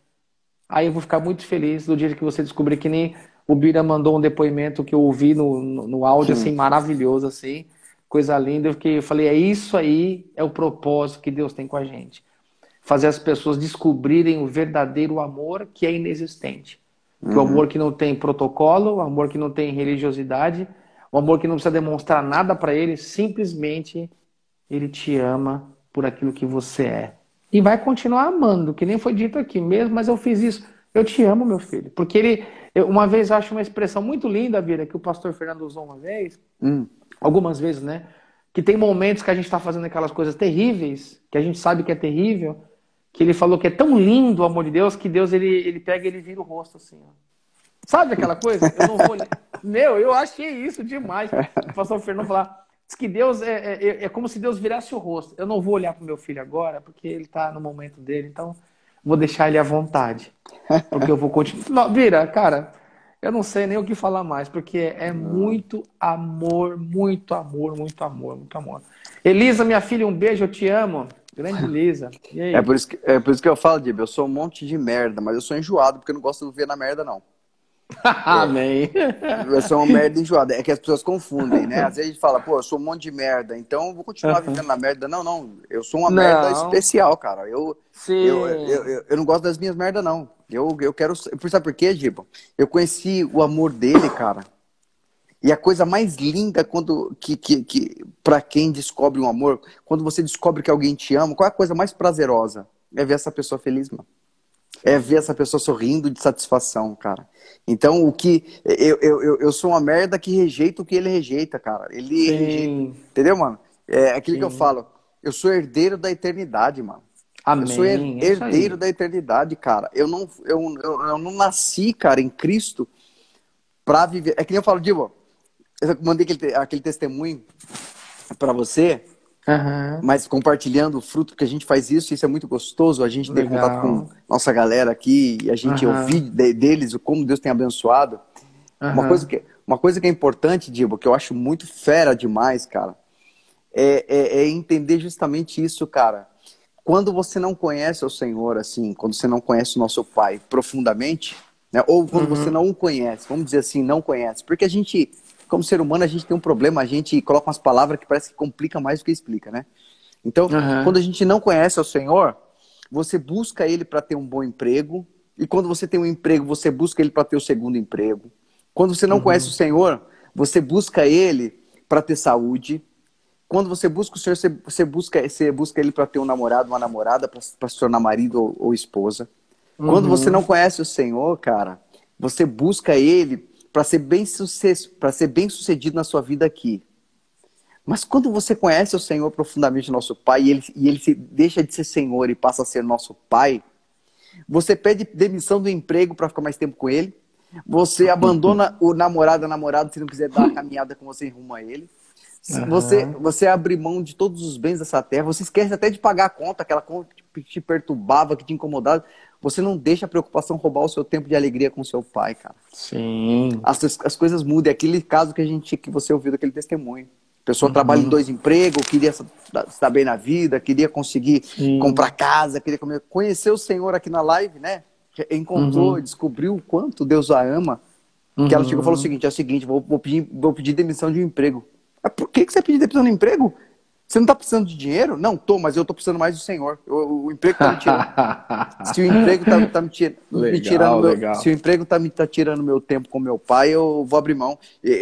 aí eu vou ficar muito feliz do dia que você descobrir que nem o Bira mandou um depoimento que eu ouvi no, no, no áudio, Sim. assim, maravilhoso, assim, coisa linda, porque eu falei, é isso aí, é o propósito que Deus tem com a gente. Fazer as pessoas descobrirem o verdadeiro amor que é inexistente. Uhum. o amor que não tem protocolo, o amor que não tem religiosidade, o amor que não precisa demonstrar nada para ele, simplesmente ele te ama por aquilo que você é. E vai continuar amando, que nem foi dito aqui mesmo, mas eu fiz isso. Eu te amo, meu filho. Porque ele, eu, uma vez, acho uma expressão muito linda, Vira, que o pastor Fernando usou uma vez, hum. algumas vezes, né? Que tem momentos que a gente está fazendo aquelas coisas terríveis, que a gente sabe que é terrível, que ele falou que é tão lindo o amor de Deus que Deus ele, ele pega e ele vira o rosto assim, ó. Sabe aquela coisa? Eu não vou. Meu, eu achei isso demais. O pastor Fernando falar. Diz que Deus é, é, é, é, como se Deus virasse o rosto. Eu não vou olhar para o meu filho agora, porque ele está no momento dele, então vou deixar ele à vontade. Porque eu vou continuar. Vira, cara, eu não sei nem o que falar mais, porque é muito amor, muito amor, muito amor, muito amor. Elisa, minha filha, um beijo, eu te amo. Grande Lisa. É por, isso que, é por isso que eu falo, Dib, eu sou um monte de merda, mas eu sou enjoado porque eu não gosto de ver na merda, não. Amém. Eu sou uma merda enjoada. É que as pessoas confundem, né? Às vezes a gente fala, pô, eu sou um monte de merda, então eu vou continuar vivendo na merda. Não, não. Eu sou uma não. merda especial, cara. Eu. Eu, eu, eu, eu, não gosto das minhas merdas, não. Eu, eu quero. Sabe por quê, Giba? Eu conheci o amor dele, cara. E a coisa mais linda quando que, que, que para quem descobre um amor, quando você descobre que alguém te ama, qual é a coisa mais prazerosa? É ver essa pessoa feliz, mano. É ver essa pessoa sorrindo de satisfação, cara. Então, o que. Eu, eu, eu sou uma merda que rejeita o que ele rejeita, cara. Ele Sim. rejeita. Entendeu, mano? É aquilo Sim. que eu falo. Eu sou herdeiro da eternidade, mano. Amém. Eu sou herdeiro da eternidade, cara. Eu não, eu, eu, eu, não nasci, cara, em Cristo pra viver. É que nem eu falo, Divo, eu mandei aquele, aquele testemunho para você, uhum. mas compartilhando o fruto que a gente faz isso, isso é muito gostoso, a gente ter contato com nossa galera aqui, e a gente uhum. ouvir de, deles como Deus tem abençoado. Uhum. Uma, coisa que, uma coisa que é importante, Dibo, que eu acho muito fera demais, cara, é, é, é entender justamente isso, cara. Quando você não conhece o Senhor, assim, quando você não conhece o nosso Pai profundamente, né, ou quando uhum. você não o conhece, vamos dizer assim, não conhece, porque a gente como ser humano, a gente tem um problema, a gente coloca umas palavras que parece que complica mais do que explica, né? Então, uhum. quando a gente não conhece o Senhor, você busca Ele para ter um bom emprego, e quando você tem um emprego, você busca Ele para ter o segundo emprego. Quando você não uhum. conhece o Senhor, você busca Ele para ter saúde. Quando você busca o Senhor, você, busca, você busca Ele para ter um namorado, uma namorada, para se tornar marido ou, ou esposa. Uhum. Quando você não conhece o Senhor, cara, você busca Ele para ser bem para ser bem sucedido na sua vida aqui. Mas quando você conhece o Senhor profundamente, nosso Pai, e ele, e ele se deixa de ser Senhor e passa a ser nosso Pai, você pede demissão do emprego para ficar mais tempo com Ele, você abandona o namorado, a namorada, se não quiser dar a caminhada com você rumo a Ele. Uhum. Você, você abre mão de todos os bens dessa terra, você esquece até de pagar a conta, aquela conta que te perturbava, que te incomodava. Você não deixa a preocupação roubar o seu tempo de alegria com seu pai, cara. Sim. As, as coisas mudam. É aquele caso que a gente que você ouviu daquele testemunho. A pessoa uhum. trabalha em dois empregos, queria estar bem na vida, queria conseguir Sim. comprar casa, queria comer. Conheceu o Senhor aqui na live, né? Encontrou, uhum. descobriu o quanto Deus a ama. Que ela chegou e falou o uhum. seguinte: é o seguinte, vou, vou, pedir, vou pedir demissão de um emprego. Mas por que, que você pediu demissão de um emprego? Você não está precisando de dinheiro? Não, tô, mas eu estou precisando mais do Senhor. O, o emprego está me tirando. se o emprego está tá me, tira, legal, me, tirando meu, se o emprego está me tá tirando meu tempo com meu pai, eu vou abrir mão.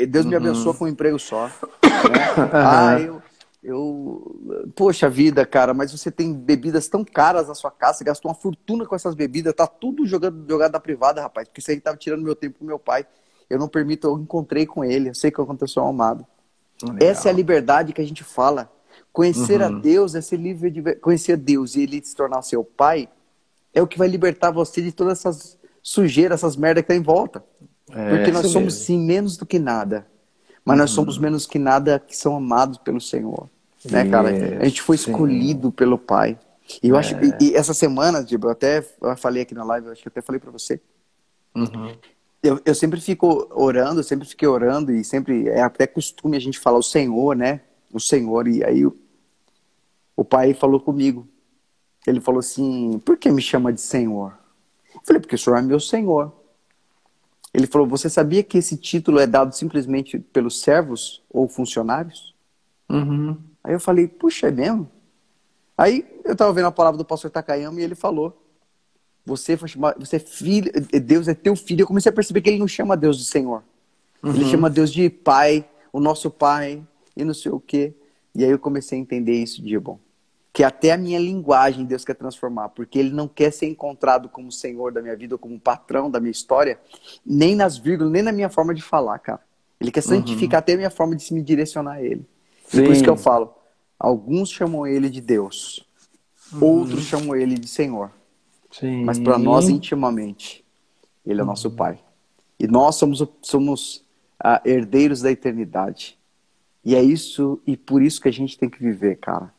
Deus uhum. me abençoa com um emprego só. Né? ah, eu, eu, poxa vida, cara, mas você tem bebidas tão caras na sua casa, você gastou uma fortuna com essas bebidas, tá tudo jogando jogado na privada, rapaz, porque isso aí estava tirando meu tempo com meu pai. Eu não permito, eu encontrei com ele, eu sei que aconteceu amado. Legal. Essa é a liberdade que a gente fala. Conhecer uhum. a Deus é ser livre de conhecer a Deus e ele se tornar seu pai é o que vai libertar você de todas essas sujeiras, essas merdas que tá em volta. É, Porque nós somos mesmo. sim menos do que nada. Mas uhum. nós somos menos que nada que são amados pelo Senhor. Né, cara? A gente foi escolhido sim. pelo Pai. E eu acho e, e essa semana, tipo, eu até eu falei aqui na live, eu acho que eu até falei para você. Uhum. Eu, eu sempre fico orando, eu sempre fiquei orando e sempre é até costume a gente falar o Senhor, né? O Senhor e aí o pai falou comigo. Ele falou assim: "Por que me chama de Senhor?" Eu falei: "Porque o Senhor é meu Senhor." Ele falou: "Você sabia que esse título é dado simplesmente pelos servos ou funcionários?" Uhum. Aí eu falei: "Puxa, é mesmo?" Aí eu estava vendo a palavra do pastor Takayama e ele falou: Você foi chamado, você é filho, Deus é teu filho. Eu comecei a perceber que ele não chama Deus de Senhor. Uhum. Ele chama Deus de Pai, o nosso Pai, e não sei o quê. E aí eu comecei a entender isso de bom. Que até a minha linguagem Deus quer transformar, porque Ele não quer ser encontrado como Senhor da minha vida, ou como patrão da minha história, nem nas vírgulas, nem na minha forma de falar, cara. Ele quer santificar uhum. até a minha forma de se me direcionar a Ele. Sim. E por isso que eu falo, Alguns chamam ele de Deus, uhum. outros chamam ele de Senhor. Sim. Mas para nós, intimamente, ele é uhum. nosso Pai. E nós somos, somos uh, herdeiros da eternidade. E é isso, e por isso que a gente tem que viver, cara.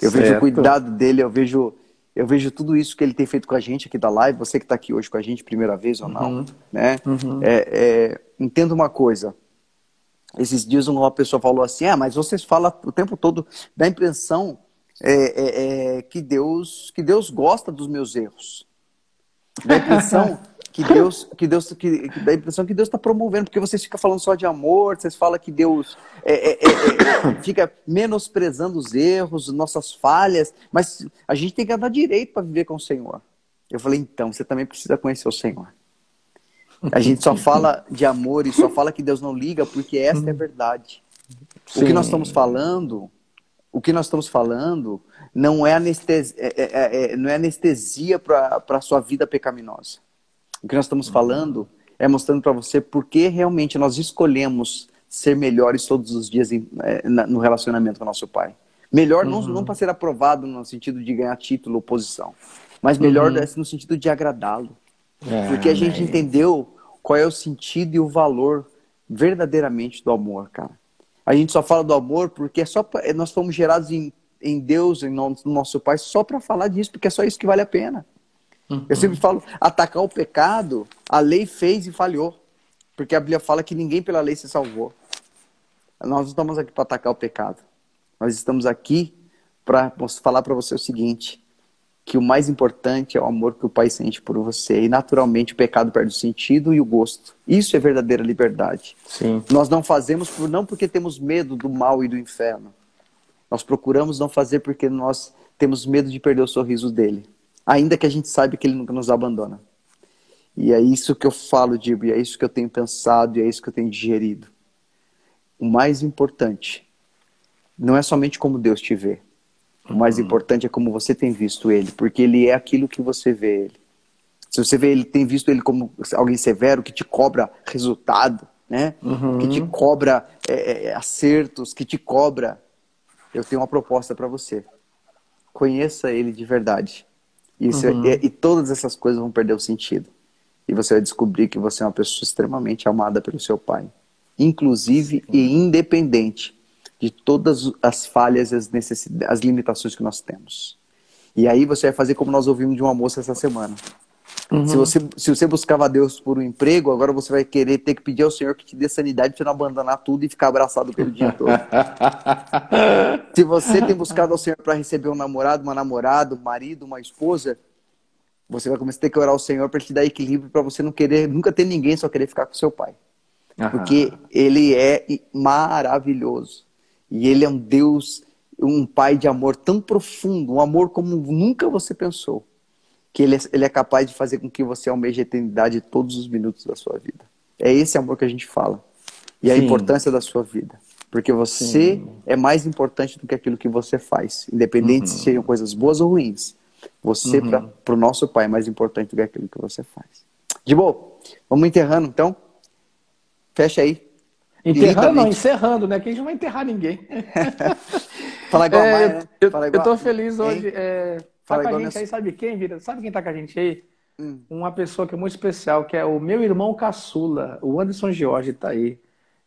Eu certo. vejo o cuidado dele, eu vejo, eu vejo tudo isso que ele tem feito com a gente aqui da live. Você que está aqui hoje com a gente, primeira vez ou não, uhum. né? Uhum. É, é, entenda uma coisa esses dias uma pessoa falou assim, ah, mas vocês falam o tempo todo da impressão é, é, é, que Deus que Deus gosta dos meus erros. Da impressão que Deus que Deus que, que da impressão que Deus está promovendo, porque vocês ficam falando só de amor, vocês falam que Deus é, é, é, fica menosprezando os erros, nossas falhas, mas a gente tem que andar direito para viver com o Senhor. Eu falei, então, você também precisa conhecer o Senhor. A gente só fala de amor e só fala que Deus não liga porque essa é a verdade. Sim. O que nós estamos falando, o que nós estamos falando não é anestesia, é, é, é, não é anestesia para a sua vida pecaminosa. O que nós estamos falando é mostrando para você por que realmente nós escolhemos ser melhores todos os dias em, é, no relacionamento com o nosso Pai. Melhor uhum. não, não para ser aprovado no sentido de ganhar título ou posição, mas melhor uhum. no sentido de agradá-lo. É, porque a gente entendeu qual é o sentido e o valor verdadeiramente do amor, cara. A gente só fala do amor porque é só pra, é, nós fomos gerados em, em Deus, em no, no nosso Pai, só para falar disso, porque é só isso que vale a pena. Uhum. Eu sempre falo, atacar o pecado, a lei fez e falhou. Porque a Bíblia fala que ninguém pela lei se salvou. Nós não estamos aqui para atacar o pecado. Nós estamos aqui para falar para você o seguinte: que o mais importante é o amor que o Pai sente por você. E naturalmente o pecado perde o sentido e o gosto. Isso é verdadeira liberdade. Sim. Nós não fazemos por, não porque temos medo do mal e do inferno. Nós procuramos não fazer porque nós temos medo de perder o sorriso dele. Ainda que a gente saiba que ele nunca nos abandona. E é isso que eu falo, Dibo, e é isso que eu tenho pensado, e é isso que eu tenho digerido. O mais importante não é somente como Deus te vê, o mais uhum. importante é como você tem visto ele, porque ele é aquilo que você vê ele. Se você vê ele, tem visto ele como alguém severo que te cobra resultado, né? Uhum. Que te cobra é, é, é acertos, que te cobra. Eu tenho uma proposta para você. Conheça ele de verdade. Isso uhum. é, e todas essas coisas vão perder o sentido. E você vai descobrir que você é uma pessoa extremamente amada pelo seu pai, inclusive Sim. e independente de todas as falhas e as, necessidades, as limitações que nós temos. E aí você vai fazer como nós ouvimos de uma moça essa semana. Uhum. Se, você, se você buscava Deus por um emprego, agora você vai querer ter que pedir ao Senhor que te dê sanidade para você não abandonar tudo e ficar abraçado pelo dia todo. se você tem buscado ao Senhor para receber um namorado, uma namorada, um marido, uma esposa, você vai começar a ter que orar ao Senhor para te dar equilíbrio para você não querer nunca ter ninguém, só querer ficar com seu pai. Uhum. Porque ele é maravilhoso. E ele é um Deus, um pai de amor tão profundo, um amor como nunca você pensou, que ele é, ele é capaz de fazer com que você almeje a eternidade todos os minutos da sua vida. É esse amor que a gente fala. E a importância da sua vida. Porque você Sim. é mais importante do que aquilo que você faz. Independente uhum. se sejam coisas boas ou ruins. Você, uhum. para o nosso pai, é mais importante do que aquilo que você faz. De boa, vamos enterrando então. Fecha aí. Enterrando, não, encerrando, né? Que a gente não vai enterrar ninguém. Fala igual é, a né? Eu, igual... eu tô feliz hoje. É, tá com a gente aí, sabe quem, Vira? Sabe quem tá com a gente aí? Hum. Uma pessoa que é muito especial, que é o meu irmão caçula, o Anderson Jorge, tá aí.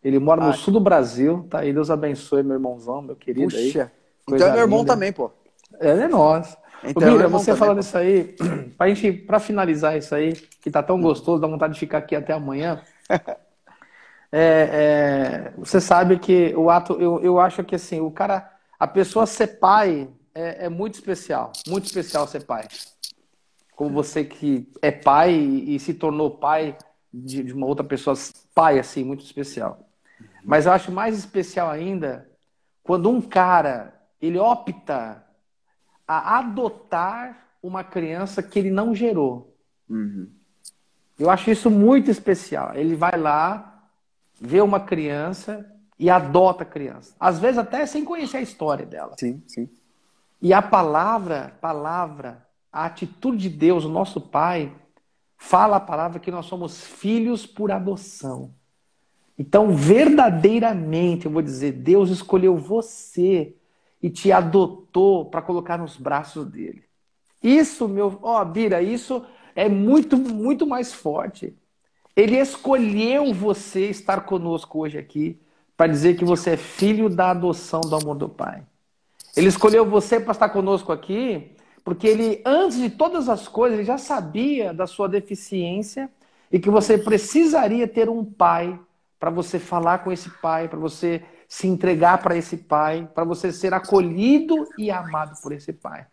Ele mora no sul do Brasil, tá aí. Deus abençoe, meu irmãozão, meu querido Puxa. aí. então é meu irmão linda. também, pô. É, é nós. Então, Bira, você falando isso aí, pra gente, pra finalizar isso aí, que tá tão gostoso, dá vontade de ficar aqui até amanhã. É, é, você sabe que o ato, eu, eu acho que assim, o cara, a pessoa ser pai é, é muito especial, muito especial ser pai. Como você que é pai e, e se tornou pai de, de, uma outra pessoa, pai assim, muito especial. Mas eu acho mais especial ainda quando um cara ele opta a adotar uma criança que ele não gerou. Uhum. Eu acho isso muito especial. Ele vai lá, vê uma criança e adota a criança. Às vezes até sem conhecer a história dela. Sim, sim. E a palavra, palavra, a atitude de Deus, o nosso Pai, fala a palavra que nós somos filhos por adoção. Então, verdadeiramente, eu vou dizer, Deus escolheu você e te adotou para colocar nos braços dele. Isso, meu, ó, Bira, isso é muito, muito mais forte. Ele escolheu você estar conosco hoje aqui para dizer que você é filho da adoção do amor do Pai. Ele escolheu você para estar conosco aqui porque ele, antes de todas as coisas, ele já sabia da sua deficiência e que você precisaria ter um pai para você falar com esse pai, para você se entregar para esse pai, para você ser acolhido e amado por esse pai.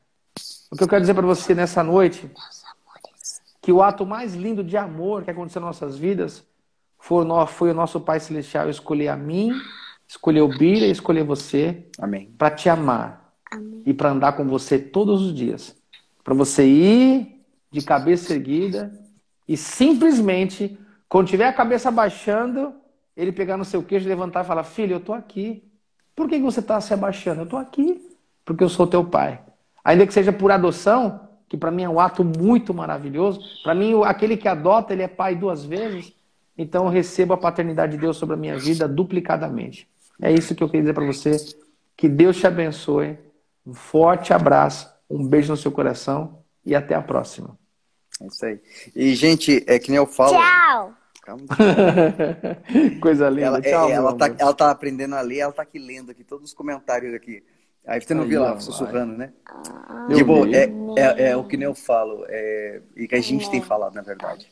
O que eu quero dizer para você nessa noite que o ato mais lindo de amor que aconteceu nas nossas vidas foi, foi o nosso Pai Celestial escolher a mim, escolher o Bira e escolher você para te amar Amém. e para andar com você todos os dias. Para você ir de cabeça erguida e simplesmente, quando tiver a cabeça abaixando, ele pegar no seu queixo, levantar e falar: Filho, eu estou aqui. Por que você está se abaixando? Eu estou aqui porque eu sou teu pai. Ainda que seja por adoção, que para mim é um ato muito maravilhoso. Para mim, aquele que adota, ele é pai duas vezes. Então eu recebo a paternidade de Deus sobre a minha vida duplicadamente. É isso que eu queria dizer para você. Que Deus te abençoe. Um forte abraço, um beijo no seu coração e até a próxima. É isso aí. E, gente, é que nem eu falo. Tchau! Coisa linda. Ela, Tchau, é, ela, tá, ela tá aprendendo a ler, ela tá aqui lendo aqui todos os comentários aqui. Aí você não Aí, viu lá, sussurrando, né? Ah, tipo, é, é, é, o que nem eu falo, é, e que a gente tem falado, na verdade.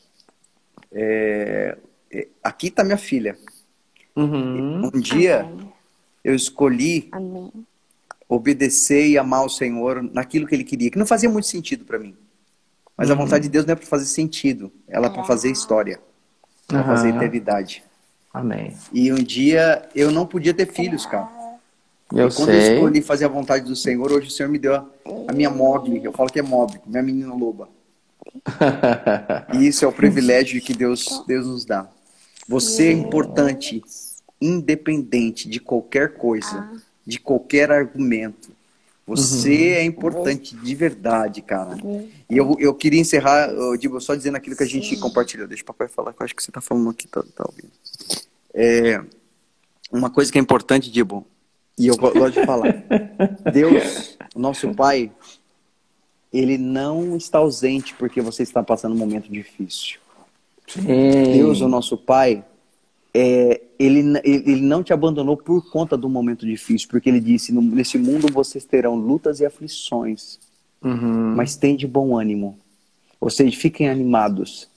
É, é, aqui tá minha filha. Uhum. Um dia eu escolhi Amém. obedecer e amar o Senhor naquilo que Ele queria, que não fazia muito sentido para mim. Mas uhum. a vontade de Deus não é para fazer sentido, ela é para fazer história, para uhum. fazer eternidade. Amém. E um dia eu não podia ter filhos, cara. Eu e quando sei. eu escolhi fazer a vontade do Senhor, hoje o Senhor me deu a, a minha Mogli. Eu falo que é Mogli, minha menina loba. e isso é o privilégio que Deus, Deus nos dá. Você é importante, independente de qualquer coisa, de qualquer argumento. Você uhum. é importante de verdade, cara. E eu, eu queria encerrar, eu digo, só dizendo aquilo que a gente compartilhou. Deixa o papai falar, que eu acho que você está falando aqui, tá, tá ouvindo. É, uma coisa que é importante, Dibo, e eu gosto de falar. Deus, nosso Pai, ele não está ausente porque você está passando um momento difícil. Sim. Deus, o nosso Pai, é, ele, ele não te abandonou por conta do momento difícil, porque ele disse: nesse mundo vocês terão lutas e aflições, uhum. mas tem de bom ânimo. Ou seja, fiquem animados,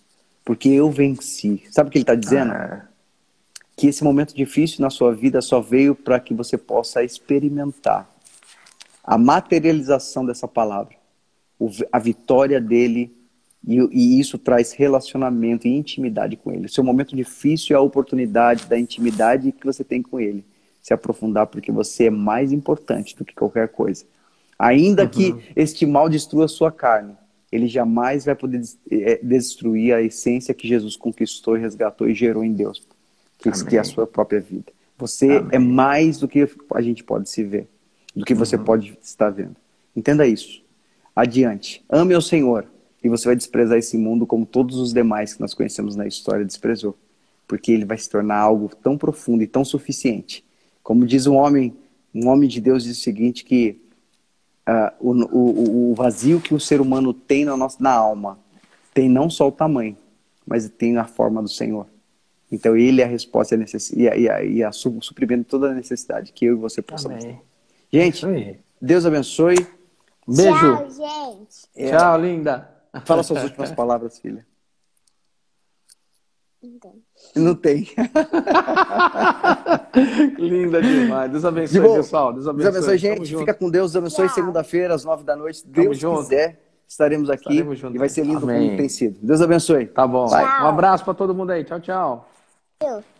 porque eu venci. Sabe o que ele está dizendo? Ah que esse momento difícil na sua vida só veio para que você possa experimentar a materialização dessa palavra, a vitória dele, e, e, isso traz relacionamento e intimidade com ele. O seu momento difícil é a oportunidade da intimidade que você tem com ele, se aprofundar, porque você é mais importante do que qualquer coisa. Ainda uhum. que este mal destrua a sua carne, ele jamais vai poder eh, destruir a essência que Jesus conquistou resgatou e gerou em Deus que, é a sua própria vida. Você Amém. é mais do que a gente pode se ver, do que você uhum. pode estar vendo. Entenda isso. Adiante. Ame o Senhor e você vai desprezar esse mundo como todos os demais que nós conhecemos na história desprezou. Porque ele vai se tornar algo tão profundo e tão suficiente. Como diz um homem, um homem de Deus diz o seguinte, que uh, o, o, o vazio que o ser humano tem na, nossa, na alma tem não só o tamanho, mas tem a forma do Senhor. Então ele é a resposta e a, necess... e a, e a, e a suprimento toda a necessidade que eu e você possamos ter. Gente, Deus abençoe. Beijo. Tchau, gente. É, Tchau, linda. Fala suas últimas palavras, filha. Então. Não tem. linda demais. Deus abençoe, De pessoal. Deus Deus abençoe. abençoe, Tamo gente. junto. Fica com Deus. Deus abençoe. Segunda-feira, às nove da noite. Tamo Deus junto. quiser, estaremos aqui. Estaremos juntos. E vai ser lindo Amém. como tem sido. Deus abençoe. Tá bom. Tchau. Um abraço pra todo mundo aí. Tchau, tchau. Eu.